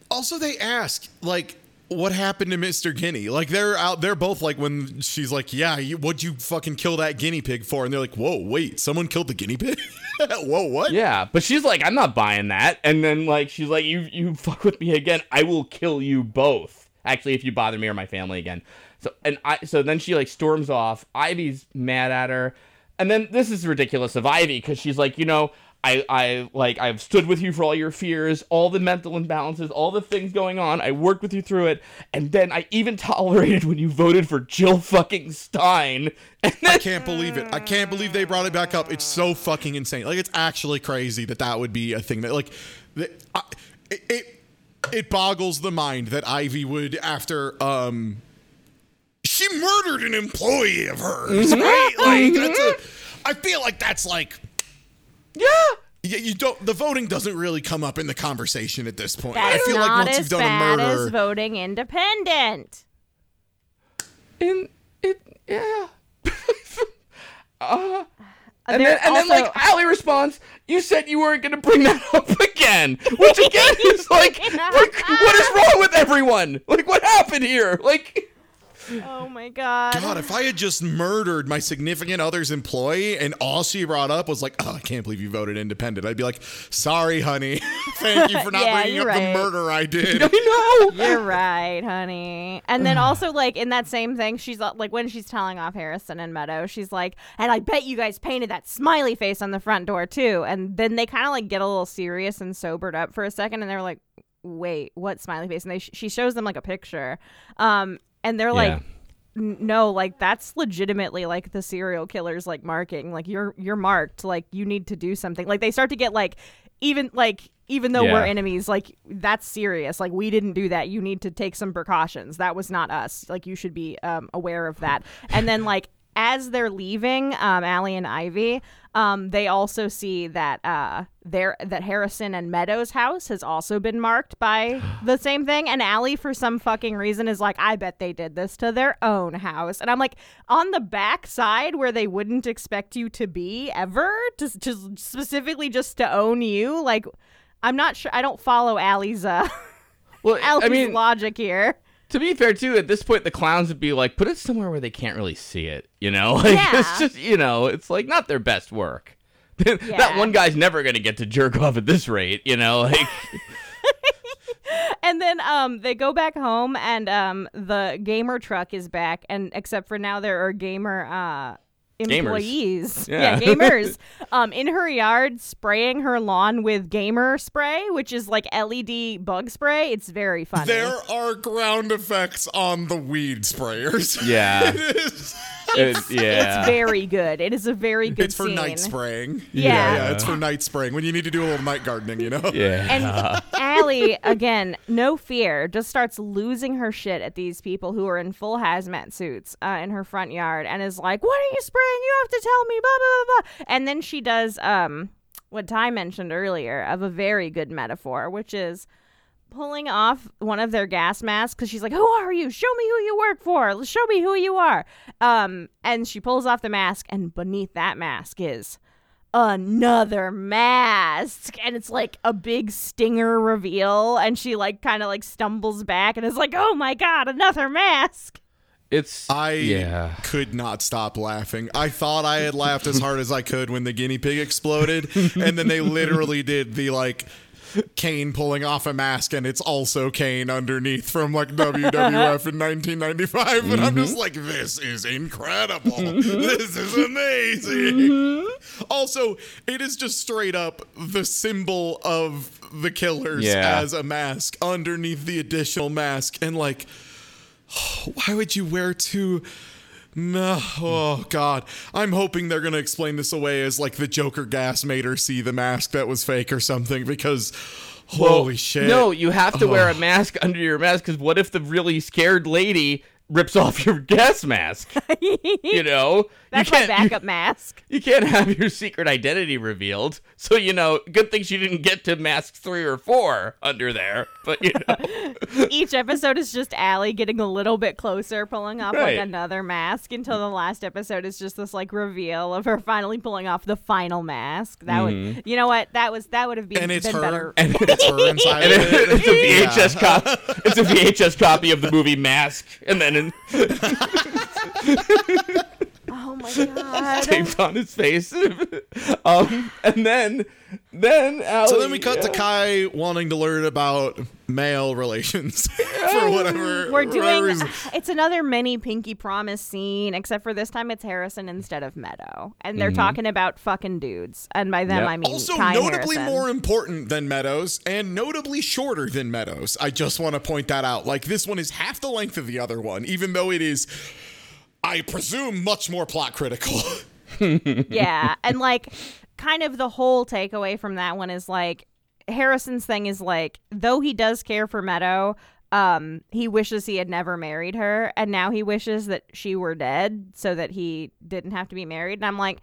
Also, they ask like, "What happened to Mister Guinea?" Like they're out. They're both like, when she's like, "Yeah, you, what'd you fucking kill that guinea pig for?" And they're like, "Whoa, wait, someone killed the guinea pig? Whoa, what?" Yeah, but she's like, I'm not buying that. And then like she's like, you you fuck with me again, I will kill you both. Actually, if you bother me or my family again. So and I so then she like storms off. Ivy's mad at her, and then this is ridiculous of Ivy because she's like, you know. I, I like I've stood with you for all your fears, all the mental imbalances, all the things going on. I worked with you through it, and then I even tolerated when you voted for Jill fucking Stein. I can't believe it. I can't believe they brought it back up. It's so fucking insane. Like it's actually crazy that that would be a thing that like I, it, it it boggles the mind that Ivy would after um she murdered an employee of hers, right? Like that's a I feel like that's like yeah, yeah, you don't the voting doesn't really come up in the conversation at this point. That's I feel like not once as you've done a bad murder as voting independent. and it yeah. uh, and there then, and then like Ally responds, "You said you weren't going to bring that up again," which again is like, like, what is wrong with everyone? Like, what happened here? Like, oh my god. God, if I had just murdered my significant other's employee and all she brought up was like, "Oh, I can't believe you voted independent," I'd be like, "Sorry, honey. Thank you for not Yeah, bringing up right. the murder I did." I know. You're right, honey. And then also, like in that same thing, she's uh, like when she's telling off Harrison and Meadow, she's like, "And I bet you guys painted that smiley face on the front door too." And then they kind of like get a little serious and sobered up for a second, and they're like, "Wait, what smiley face?" And they she shows them like a picture, um, and they're like. Yeah. "N- No, like that's legitimately like the serial killer's like marking. Like you're you're marked. Like you need to do something. Like they start to get like even like even though we're enemies, like that's serious. Like we didn't do that. You need to take some precautions. That was not us. Like you should be um, aware of that. And then like as they're leaving, um, Ally and Ivy, um, they also see that uh, there that Harrison and Meadows' house has also been marked by the same thing. And Ally, for some fucking reason, is like, I bet they did this to their own house. And I'm like, on the back side where they wouldn't expect you to be ever, to, to specifically just to own you, like. I'm not sure. I don't follow Ally's uh, Well, Ally's I mean, logic here. To be fair too, at this point, the clowns would be like, put it somewhere where they can't really see it. You know, like Yeah. it's just you know, it's like not their best work. yeah. that one guy's never gonna get to jerk off at this rate. You know, like. And then um they go back home and um the gamer truck is back and except for now there are gamer uh employees. Yeah. gamers. um in her yard spraying her lawn with gamer spray, which is like LED bug spray. It's very funny. There are ground effects on the weed sprayers. Yeah. It is- It- yeah. It's very good. It is a very good it's for scene. night spraying. Yeah. yeah, it's for night spraying when you need to do a little night gardening. You know. yeah. And Ally, again, no fear, just starts losing her shit at these people who are in full hazmat suits uh, in her front yard and is like, What are you spraying? You have to tell me, blah, blah, blah, blah. And then she does um, what Ty mentioned earlier of a very good metaphor, which is pulling off one of their gas masks because she's like, "Who are you? Show me who you work for. Show me who you are." Um, and she pulls off the mask, and beneath that mask is another mask, and it's like a big stinger reveal. And she like kind of like stumbles back and is like, "Oh my god, another mask!" It's I yeah. could not stop laughing. I thought I had laughed as hard as I could when the guinea pig exploded, and then they literally did the like Kane pulling off a mask and it's also Kane underneath from like WWF in 1995. And I'm just mm-hmm. like, this is incredible. Mm-hmm. this is amazing. Mm-hmm. Also, it is just straight up the symbol of the killers Yeah. as a mask underneath the additional mask. And like, why would you wear two? No, oh god. I'm hoping they're gonna explain this away as like the Joker gas made her see the mask that was fake or something because holy shit. No, you have to wear a mask under your mask because what if the really scared lady rips off your gas mask? you know, That's you my can't, you- backup mask. You, can't have your secret identity revealed. So you know, good thing she didn't get to mask three or four under there. But you know, Each episode is just Ally getting a little bit closer, pulling off Right. like another mask until the last episode is just this like reveal of her finally pulling off the final mask. That would, mm-hmm. you know what? That was that would have been, and it's been her. better. And it's her inside and it- it. it's a VHS Yeah. copy. It's a VHS copy of the movie Mask, and then oh my god. taped on his face. um, and then, then Ally, So then we cut to. Kai wanting to learn about male relations for whatever. We're doing. reason. It's another mini Pinky Promise scene, except for this time it's Harrison instead of Meadow, and they're mhm. talking about fucking dudes, and by them Yep. I mean Also, Kai notably Harrison. more important than Meadows, and notably shorter than Meadows. I just want to point that out. Like, this one is half the length of the other one, even though it is, I presume, much more plot critical. yeah, and like, kind of the whole takeaway from that one is like Harrison's thing is like, though he does care for Meadow. Um, he wishes he had never married her, and now he wishes that she were dead so that he didn't have to be married. And I'm like,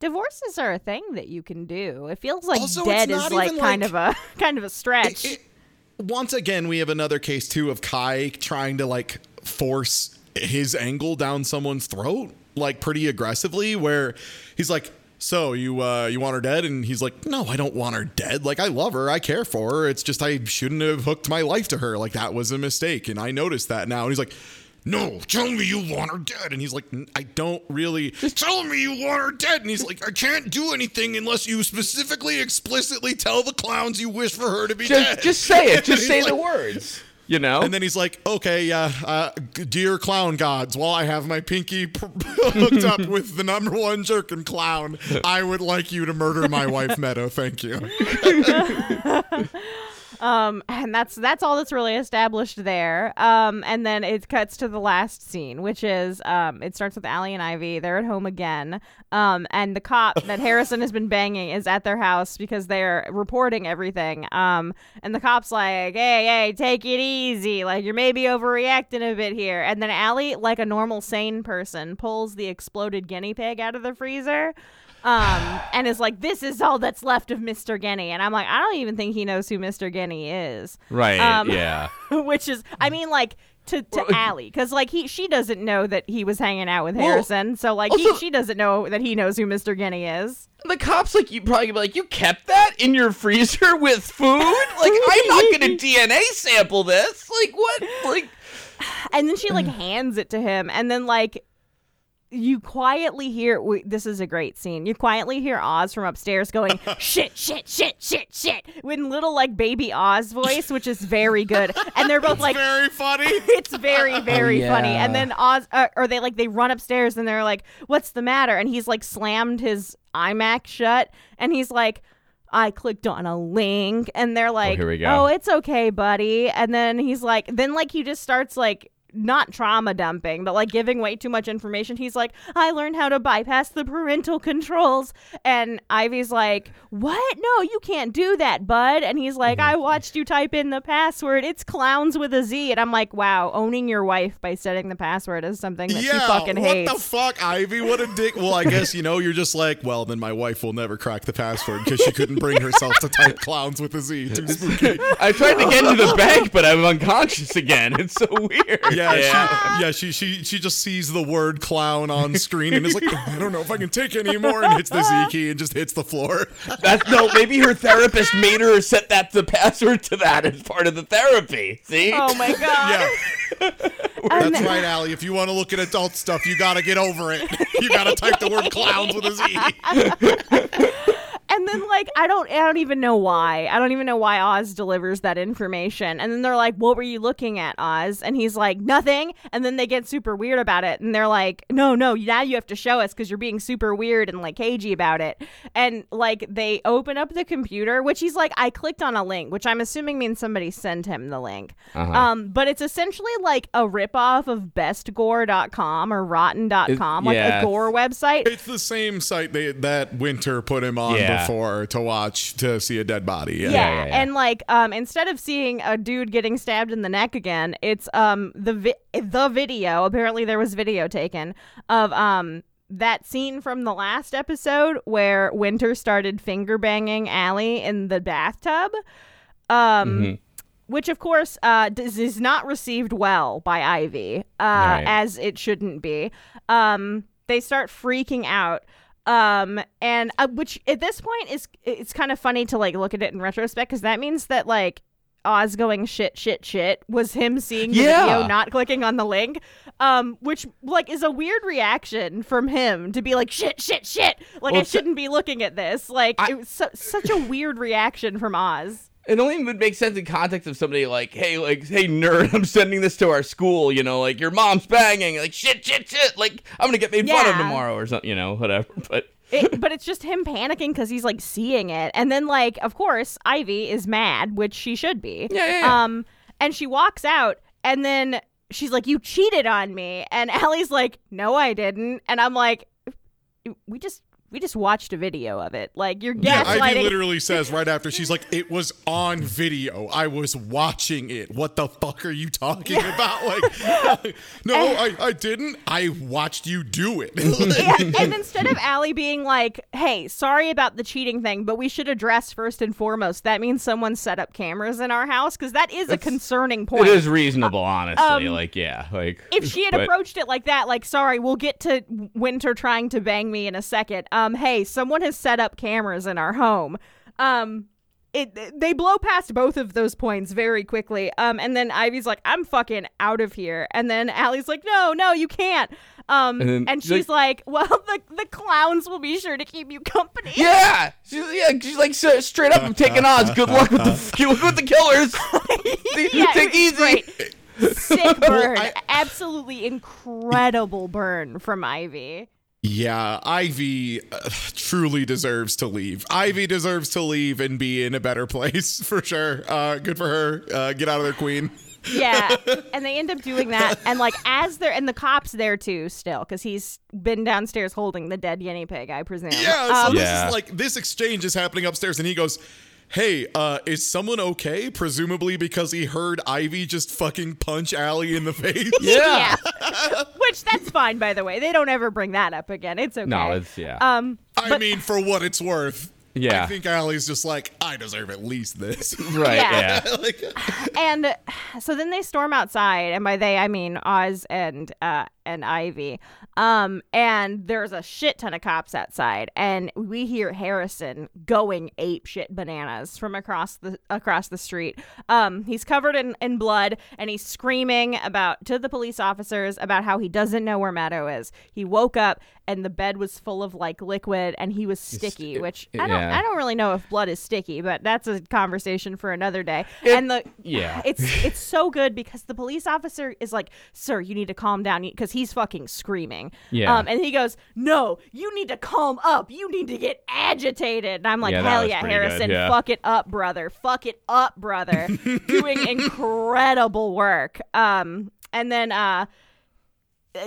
divorces are a thing that you can do. It feels like Also, dead is like kind like- of a kind of a stretch. It- once again, we have another case too of Kai trying to like force his angle down someone's throat, like pretty aggressively, where he's like, "So you uh, you want her dead?" And he's like, "No, I don't want her dead. Like I love her, I care for her. It's just I shouldn't have hooked my life to her. Like that was a mistake, and I noticed that now." And he's like. No, tell me you want her dead. And he's like, I don't really. Tell me you want her dead. And he's like, I can't do anything unless you specifically, explicitly tell the clowns you wish for her to be dead. Just, just say it. Just say like- the words. You know. and then he's like, okay, yeah, uh, g- dear clown gods, while I have my pinky pr- hooked up with the number one jerkin clown, I would like you to murder my wife, Meadow. Thank you. Um, and that's that's all that's really established there. Um, and then it cuts to the last scene, which is um, it starts with Ally and Ivy. They're at home again. Um, and the cop that Harrison has been banging is at their house because they're reporting everything. Um, and the cop's like, "Hey, hey, take it easy. Like you're maybe overreacting a bit here." And then Ally, like a normal sane person, pulls the exploded guinea pig out of the freezer um, and is like, "This is all that's left of Mr. Guinea," and I'm like, I don't even think he knows who Mr. Guinea is, right. um, yeah. which is, I mean, like to to Well, Ally, because like he she doesn't know that he was hanging out with Well, Harrison, so like he, she doesn't know that he knows who Mr. Guinea is. The cops like you probably be like, you kept that in your freezer with food? Like I'm not gonna DNA sample this. Like what? Like And then she like hands it to him, and then like you quietly hear w- this is a great scene. You quietly hear Oz from upstairs going shit, shit, shit, shit, shit, with little like baby Oz voice, which is very good. And they're both like, Very funny. it's very very Oh, funny and then oz uh, or they like they run upstairs and they're like what's the matter and he's like slammed his imac shut and he's like I clicked on a link and they're like, here we go. "Oh, it's okay, buddy." And then he's like, then like he just starts like not trauma dumping, but like giving way too much information. He's like, "I learned how to bypass the parental controls." And Ivy's like, "What? No, you can't do that, bud." And he's like, Mm-hmm. "I watched you type in the password. It's clowns with a Z. And I'm like, "Wow, owning your wife by setting the password is something that she yeah, fucking what hates." What the fuck, Ivy? What a dick. Well, I guess you know you're just like, well, then my wife will never crack the password because she couldn't bring herself to type clowns with a Z. Too spooky. I tried to get into the bank, but I'm unconscious again. It's so weird. Yeah, She, yeah. She she she just sees the word clown on screen and is like, I don't know if I can take any more, and hits the Z key and just hits the floor. That's no. Maybe her therapist made her set that the password to that as part of the therapy. See? Oh my god. Yeah, that's right, Ally. If you want to look at adult stuff, you gotta get over it. You gotta type the word clowns with a Z. And then then like I don't I don't even know why. I don't even know why Oz delivers that information. And then they're like, "What were you looking at, Oz?" And he's like, "Nothing." And then they get super weird about it and they're like, "No, no, now you have to show us cuz you're being super weird and like cagey about it." And like they open up the computer, which he's like, "I clicked on a link," which I'm assuming means somebody sent him the link. Uh-huh. Um, but it's essentially like a ripoff of bestgore.com or rotten.com, like yeah. a gore website. It's the same site they, that Winter put him on Yeah. Before to watch to see a dead body. Yeah. Yeah, yeah, yeah. and like um instead of seeing a dude getting stabbed in the neck again, it's um the vi- the video. Apparently there was video taken of um that scene from the last episode where Winter started finger banging Ally in the bathtub. Um which of course uh does, is not received well by Ivy uh Right. as it shouldn't be. Um they start freaking out um and uh, which at this point is it's kind of funny to like look at it in retrospect because that means that like Oz going shit shit shit was him seeing the Yeah. video not clicking on the link. Um which like is a weird reaction from him to be like shit shit shit. Like Well, I shouldn't be looking at this. Like I- it was su- such a weird reaction from Oz It only would make sense in context of somebody like, hey, like, hey, nerd, I'm sending this to our school. You know, like your mom's banging, like shit, shit, shit. Like I'm gonna get made fun of tomorrow or something. You know, whatever. But it, but it's just him panicking because he's like seeing it, and then like of course Ivy is mad, which she should be. Yeah, yeah, yeah. Um, and she walks out, and then she's like, "You cheated on me," and Ally's like, "No, I didn't," and I'm like, "We just we just watched a video of it. Like you're Yeah, Ivy literally says right after she's like, "It was on video. I was watching it. What the fuck are you talking about?" Like, no, I, I didn't. I watched you do it. yeah, and instead of Ally being like, "Hey, sorry about the cheating thing, but we should address first and foremost that means someone set up cameras in our house because that is a concerning point." it is reasonable, honestly. um, like, yeah, like if she had but- approached it like that, like, sorry, we'll get to Winter trying to bang me in a second. Um, hey, someone has set up cameras in our home. Um, it they blow past both of those points very quickly. Um, and then Ivy's like, I'm fucking out of here. And then Ally's like, No, no, you can't. Um, And and, she's like, Well, the the clowns will be sure to keep you company. Yeah, she's yeah, she's like so, straight up I'm taking odds. Good luck with the good luck with the killers. Yeah, Take easy. great. Sick burn. I- Absolutely incredible burn from Ivy. Yeah, Ivy uh, truly deserves to leave. Ivy deserves to leave and be in a better place for sure. Uh, good for her. Uh, get out of there, queen. Yeah, and they end up doing that, and like as they're and the cops there too, still because he's been downstairs holding the dead guinea pig, I presume. Yeah, so Um, this Yeah. is like this exchange is happening upstairs, and he goes, "Hey, uh, is someone okay?" Presumably because he heard Ivy just fucking punch Ally in the face. Yeah. yeah. Which that's fine, by the way. They don't ever bring that up again. It's okay. No, it's yeah. um, I mean, for what it's worth. Yeah. I think Ally's just like, I deserve at least this. right. yeah. Yeah. like, and so then they storm outside, and by they I mean Oz and uh and Ivy. Um, and there's a shit ton of cops outside, and we hear Harrison going ape shit bananas from across the across the street. Um, he's covered in, in blood, and he's screaming about to the police officers about how he doesn't know where Meadow is. He woke up and the bed was full of like liquid, and he was sticky, which I don't yeah. I don't really know if blood is sticky, but that's a conversation for another day. and the yeah. it's it's so good because the police officer is like, "Sir, you need to calm down," because he's fucking screaming. Yeah. Um, and he goes, "No, you need to calm up. You need to get agitated." And I'm like, Yeah, "Hell yeah, good, Harrison, yeah. fuck it up, brother. Fuck it up, brother." Doing incredible work. Um, and then uh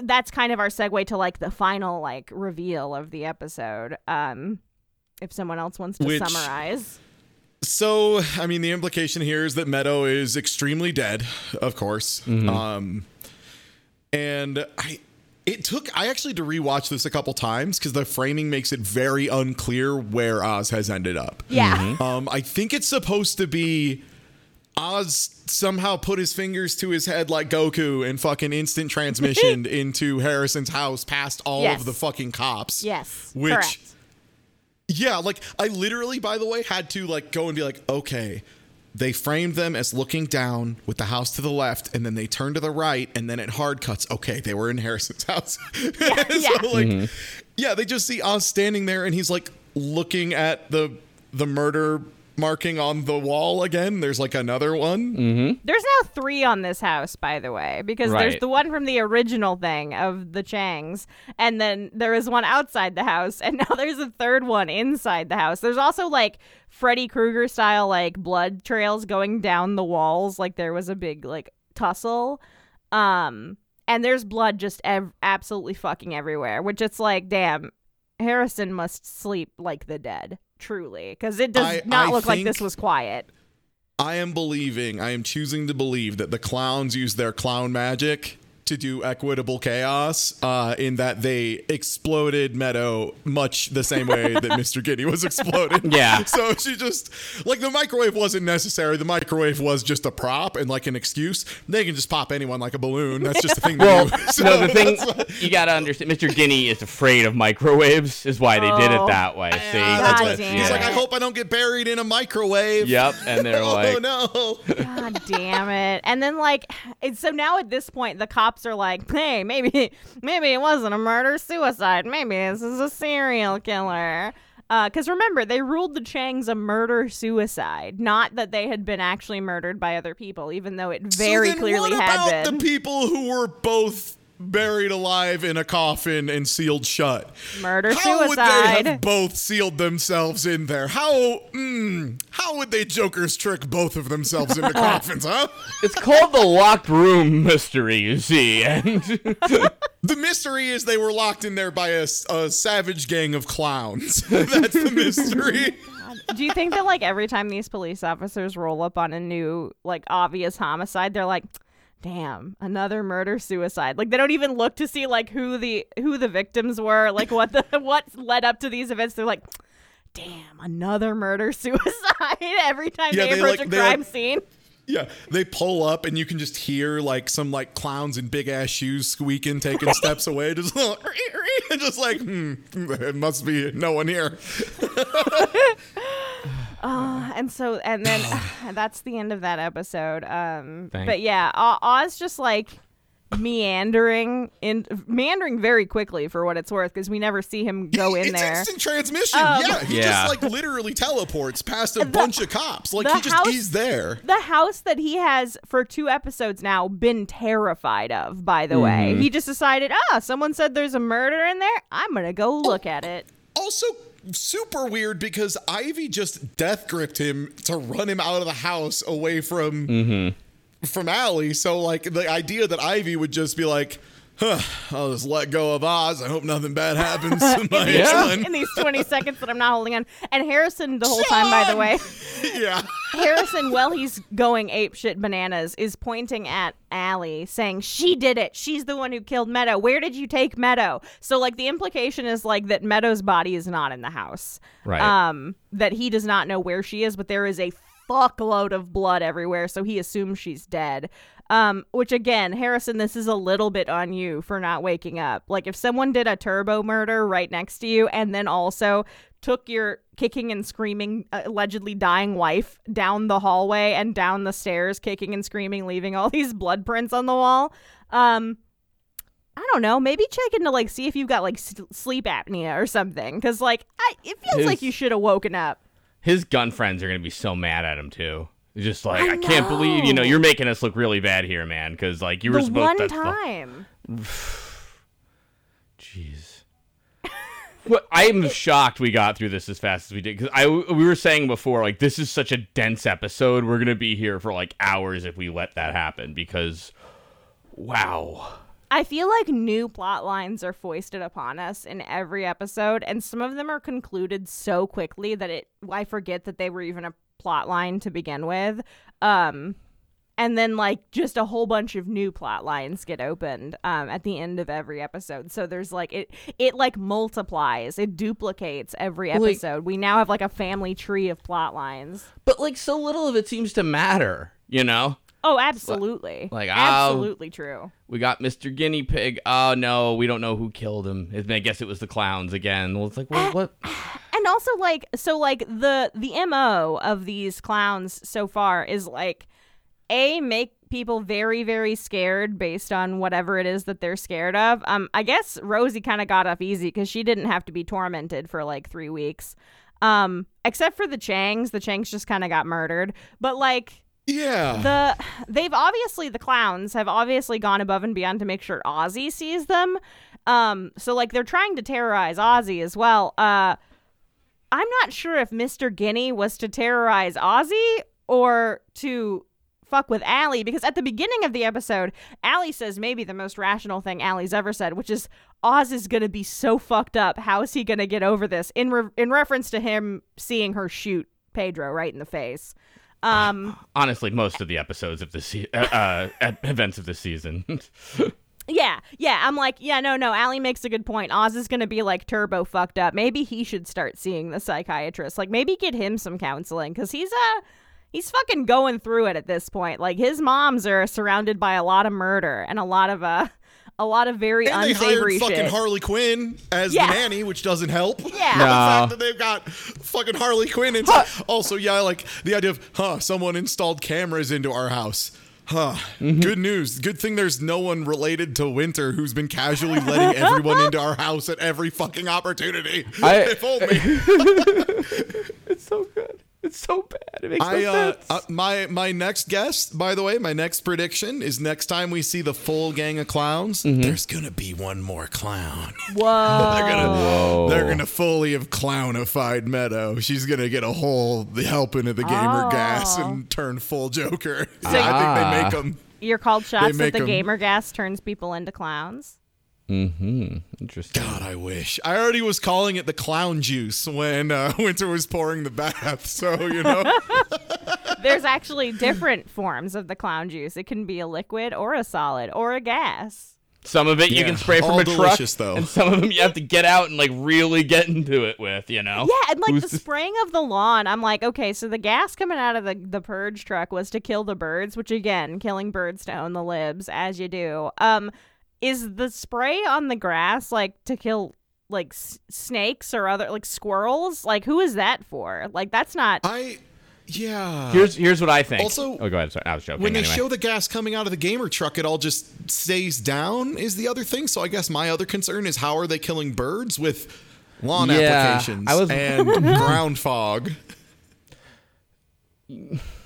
that's kind of our segue to like the final like reveal of the episode. Um, if someone else wants to Which- summarize. So, I mean, the implication here is that Meadow is extremely dead, of course. Um, and I, it took I actually had to rewatch this a couple times because the framing makes it very unclear where Oz has ended up. Yeah. Um, I think it's supposed to be Oz somehow put his fingers to his head like Goku and fucking instant transmission into Harrison's house past all Yes. of the fucking cops. Yes. Which correct. Yeah, like I literally, by the way, had to like go and be like, okay, they framed them as looking down with the house to the left, and then they turned to the right, and then it hard cuts. Okay, they were in Harrison's house. Yeah, so yeah. like, mm-hmm. yeah, they just see Oz standing there, and he's like looking at the the murder marking on the wall again. There's like another one. There's now three on this house, by the way, because there's the one from the original thing of the Changs, and then there is one outside the house, and now there's a third one inside the house. There's also like Freddy Krueger style like blood trails going down the walls, like there was a big like tussle. Um, and there's blood just ev- absolutely fucking everywhere, which it's like, damn, Harrison must sleep like the dead, truly, because it does I- not I look like this was quiet. I am believing, I am choosing to believe that the clowns use their clown magic to do equitable chaos uh, in that they exploded Meadow much the same way that Mr. Giddy was exploded. Yeah. So she just, like, the microwave wasn't necessary. The microwave was just a prop and, like, an excuse. They can just pop anyone like a balloon. That's just the thing Well, do. So no, the thing that's- you gotta understand, Mr. Guinea is afraid of microwaves, is why they did it Oh. that way. See, Yeah, that's God what- damn He's like, I hope I don't get buried in a microwave. Yep, and they're like, oh, like, no. God damn it. And then like and so now at this point the cops are like, "Hey, maybe maybe it wasn't a murder suicide. Maybe this is a serial killer." Uh, cuz remember, they ruled the Changs a murder suicide, not that they had been actually murdered by other people, even though it very so then clearly what had about been. the people who were both buried alive in a coffin and sealed shut? murder How would they have both sealed themselves in there? How mm, how would they Joker's trick both of themselves into coffins, huh? it's called the locked room mystery, you see, and The mystery is they were locked in there by a savage gang of clowns. That's the mystery. Do you think that like every time these police officers roll up on a new like obvious homicide, they're like, "Damn, another murder suicide." Like they don't even look to see like who the who the victims were, like what the what led up to these events. They're like, "Damn, another murder suicide." every time Yeah, they they, approach like- a crime like- scene. Yeah, they pull up and you can just hear like some like clowns in big ass shoes squeaking, taking steps away, just just like hmm, it must be no one here. Uh, and so and then that's the end of that episode. Um, Thank- but yeah, O- Oz just like meandering in meandering very quickly for what it's worth because we never see him go in it's there. instant transmission. Um, yeah, he Yeah. just like literally teleports past a bunch of cops. Like the he just house- he's there. the house that he has for two episodes now been terrified of by the way he just decided ah someone said there's a murder in there i'm gonna go look at it Also super weird because Ivy just death gripped him to run him out of the house away from mm-hmm. from Ally. So like the idea that Ivy would just be like, huh, I'll just let go of Oz. I hope nothing bad happens to my Yeah. son. in these 20 seconds that i'm not holding on and harrison the whole time by the way yeah. harrison while he's going ape shit bananas is pointing at Ally saying she did it she's the one who killed meadow where did you take meadow so like the implication is like that meadow's body is not in the house Right. um that he does not know where she is but there is a fuckload of blood everywhere so he assumes she's dead um which again harrison this is a little bit on you for not waking up like if someone did a turbo murder right next to you and then also took your kicking and screaming uh, allegedly dying wife down the hallway and down the stairs kicking and screaming leaving all these blood prints on the wall um I don't know. Maybe check into like see if you've got like s- sleep apnea or something, because like I, it feels His- like you should have woken up. his gun friends are gonna be so mad at him too. Just like I I, can't believe you know you're making us look really bad here, man. Because like you were The supposed one that's the- time. Jeez. What I'm shocked we got through this as fast as we did because I we were saying before like this is such a dense episode we're gonna be here for like hours if we let that happen because wow I feel like new plot lines are foisted upon us in every episode, and some of them are concluded so quickly that it I forget that they were even a plot line to begin with. Um, and then like just a whole bunch of new plot lines get opened um, at the end of every episode. So there's like it it like multiplies, it duplicates every Like- episode. we now have like a family tree of plot lines. but like so little of it seems to matter you know Oh, absolutely, Like, oh. absolutely true. we got Mr. Guinea Pig oh no we don't know who killed him I guess it was the clowns again well it's like what, what? and also like so like the the mo of these clowns so far is like a make people very very scared based on whatever it is that they're scared of um i guess rosie kind of got off easy because she didn't have to be tormented for like three weeks Um, except for the Changs, the Changs just kind of got murdered. But like Yeah. the they've obviously the clowns have obviously gone above and beyond to make sure Ozzy sees them. Um, so like they're trying to terrorize Ozzy as well. Uh, I'm not sure if Mr. Guinea was to terrorize Ozzy or to fuck with Ally because at the beginning of the episode, Ally says maybe the most rational thing Ally's ever said, which is Oz is gonna be so fucked up. How is he gonna get over this? In re- in reference to him seeing her shoot Pedro right in the face. Um, Honestly, most of the episodes of the se- uh, uh, events of the season. Yeah, yeah. I'm like, yeah, no, no. Ally makes a good point. Oz is gonna be like turbo fucked up. Maybe he should start seeing the psychiatrist. Like, maybe get him some counseling because he's uh he's fucking going through it at this point. Like, his moms are surrounded by a lot of murder and a lot of uh a lot of very and they unsavory hired fucking shit. Harley Quinn as Yeah. the nanny, which doesn't help. Yeah. the fact that they've got fucking Harley Quinn. And also, yeah, like the idea of, huh, someone installed cameras into our house. Huh. Mm-hmm. Good news. Good thing there's no one related to Winter who's been casually letting everyone into our house at every fucking opportunity. I- if only. it's so good. It's so bad. It makes I no uh, sense. uh my my next guess, by the way, my next prediction is next time we see the full gang of clowns, Mm-hmm. there's gonna be one more clown. Whoa. they're gonna they're gonna fully have clownified Meadow. She's gonna get a whole helping of the gamer Oh. gas and turn full Joker. So- I think Ah. they make them. You're called shots that the the 'em- gamer gas turns people into clowns. Mm-hmm. Interesting. God, I wish. I already was calling it the clown juice when uh, Winter was pouring the bath. So you know, There's actually different forms of the clown juice. It can be a liquid or a solid or a gas. Some of it you can spray from all a truck, delicious, though. and some of them you have to get out and like really get into it with. You know? Yeah, and like Who's the spraying of the lawn, I'm like, okay, so the gas coming out of the the purge truck was to kill the birds, which again, killing birds to own the libs, as you do. Um, is the spray on the grass like to kill like s- snakes or other like squirrels? Like, who is that for? Like, that's not. I yeah. Here's here's what I think. Also- oh, go ahead. Sorry, I was joking. when they anyway. show the gas coming out of the gamer truck, it all just stays down. Is the other thing? So I guess my other concern is how are they killing birds with lawn Yeah, applications I was- and ground fog?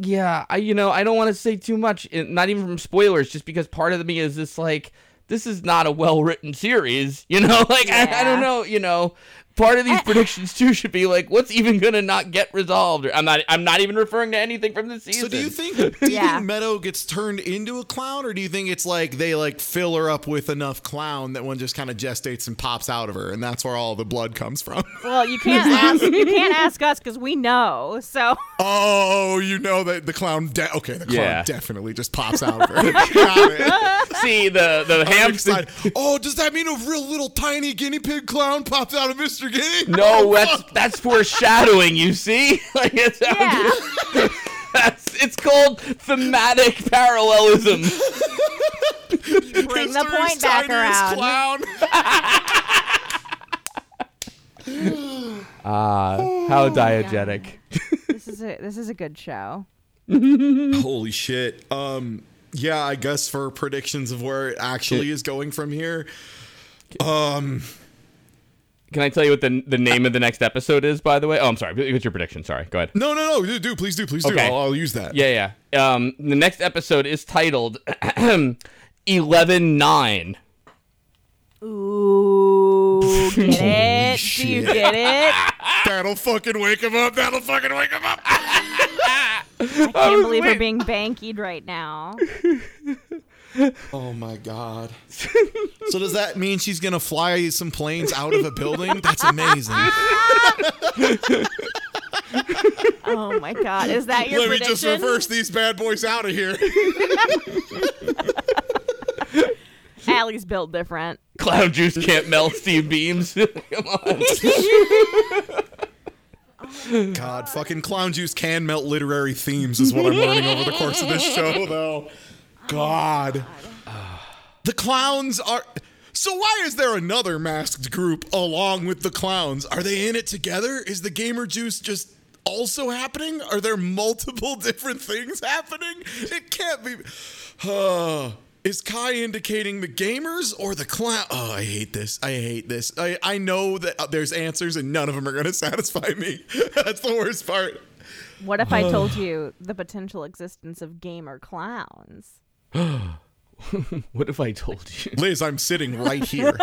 Yeah, I you know I don't want to say too much, eh, not even from spoilers, just because part of me is this like this is not a well written series, you know. Like I, I don't know, you know. Part of these predictions too should be like, what's even gonna not get resolved? Or I'm not. I'm not even referring to anything from the season. So do you think do you Yeah. think Meadow gets turned into a clown, or do you think it's like they like fill her up with enough clown that one just kind of gestates and pops out of her, and that's where all the blood comes from? Well, you can't ask. You can't ask us because we know. So oh, you know that the clown. De- okay, the clown Yeah. definitely just pops out of her. See the the hamster? Oh, does that mean a real little tiny guinea pig clown pops out of Mr. Guinea? No, Oh, that's fuck. that's foreshadowing. You see, like it's yeah. that's it's called thematic parallelism. Bring the History's point back around. Clown. Ah, how diegetic. This is a this is a good show. Holy shit. Um yeah, I guess for predictions of where it actually is going from here. Um Can I tell you what the the name of the next episode is? By the way, oh, I'm sorry. What's your prediction? Sorry, go ahead. no, no, no, do, do please do, please do. Okay. I'll, I'll use that. Yeah, yeah. Um, the next episode is titled Eleven Nine. Ooh, get it? Do you get it? That'll fucking wake him up. That'll fucking wake him up. I can't believe we're being bankied right now. Oh my god. so does that mean she's gonna fly some planes out of a building? That's amazing. Oh my god, is that your Let me just reverse these bad boys out of here. Ally's built different. Cloud juice can't melt Steve Beams. Come on. God, fucking clown juice can melt literary themes, is what I'm learning over the course of this show, though. God. The clowns are. So, why is there another masked group along with the clowns? Are they in it together? Is the gamer juice just also happening? Are there multiple different things happening? It can't be. Uh, Is Kai indicating the gamers or the clown? Oh, I hate this. I hate this. I, I know that uh, there's answers and none of them are going to satisfy me. That's the worst part. What if I told you the potential existence of gamer clowns? What if I told you? Liz, I'm sitting right here.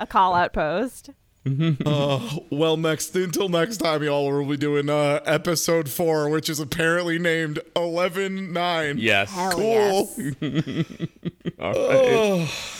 A call out post. well, next until next time, y'all, we'll be doing uh, episode four, which is apparently named Eleven Nine. Yes. Hell Cool. yes. All right. Oh.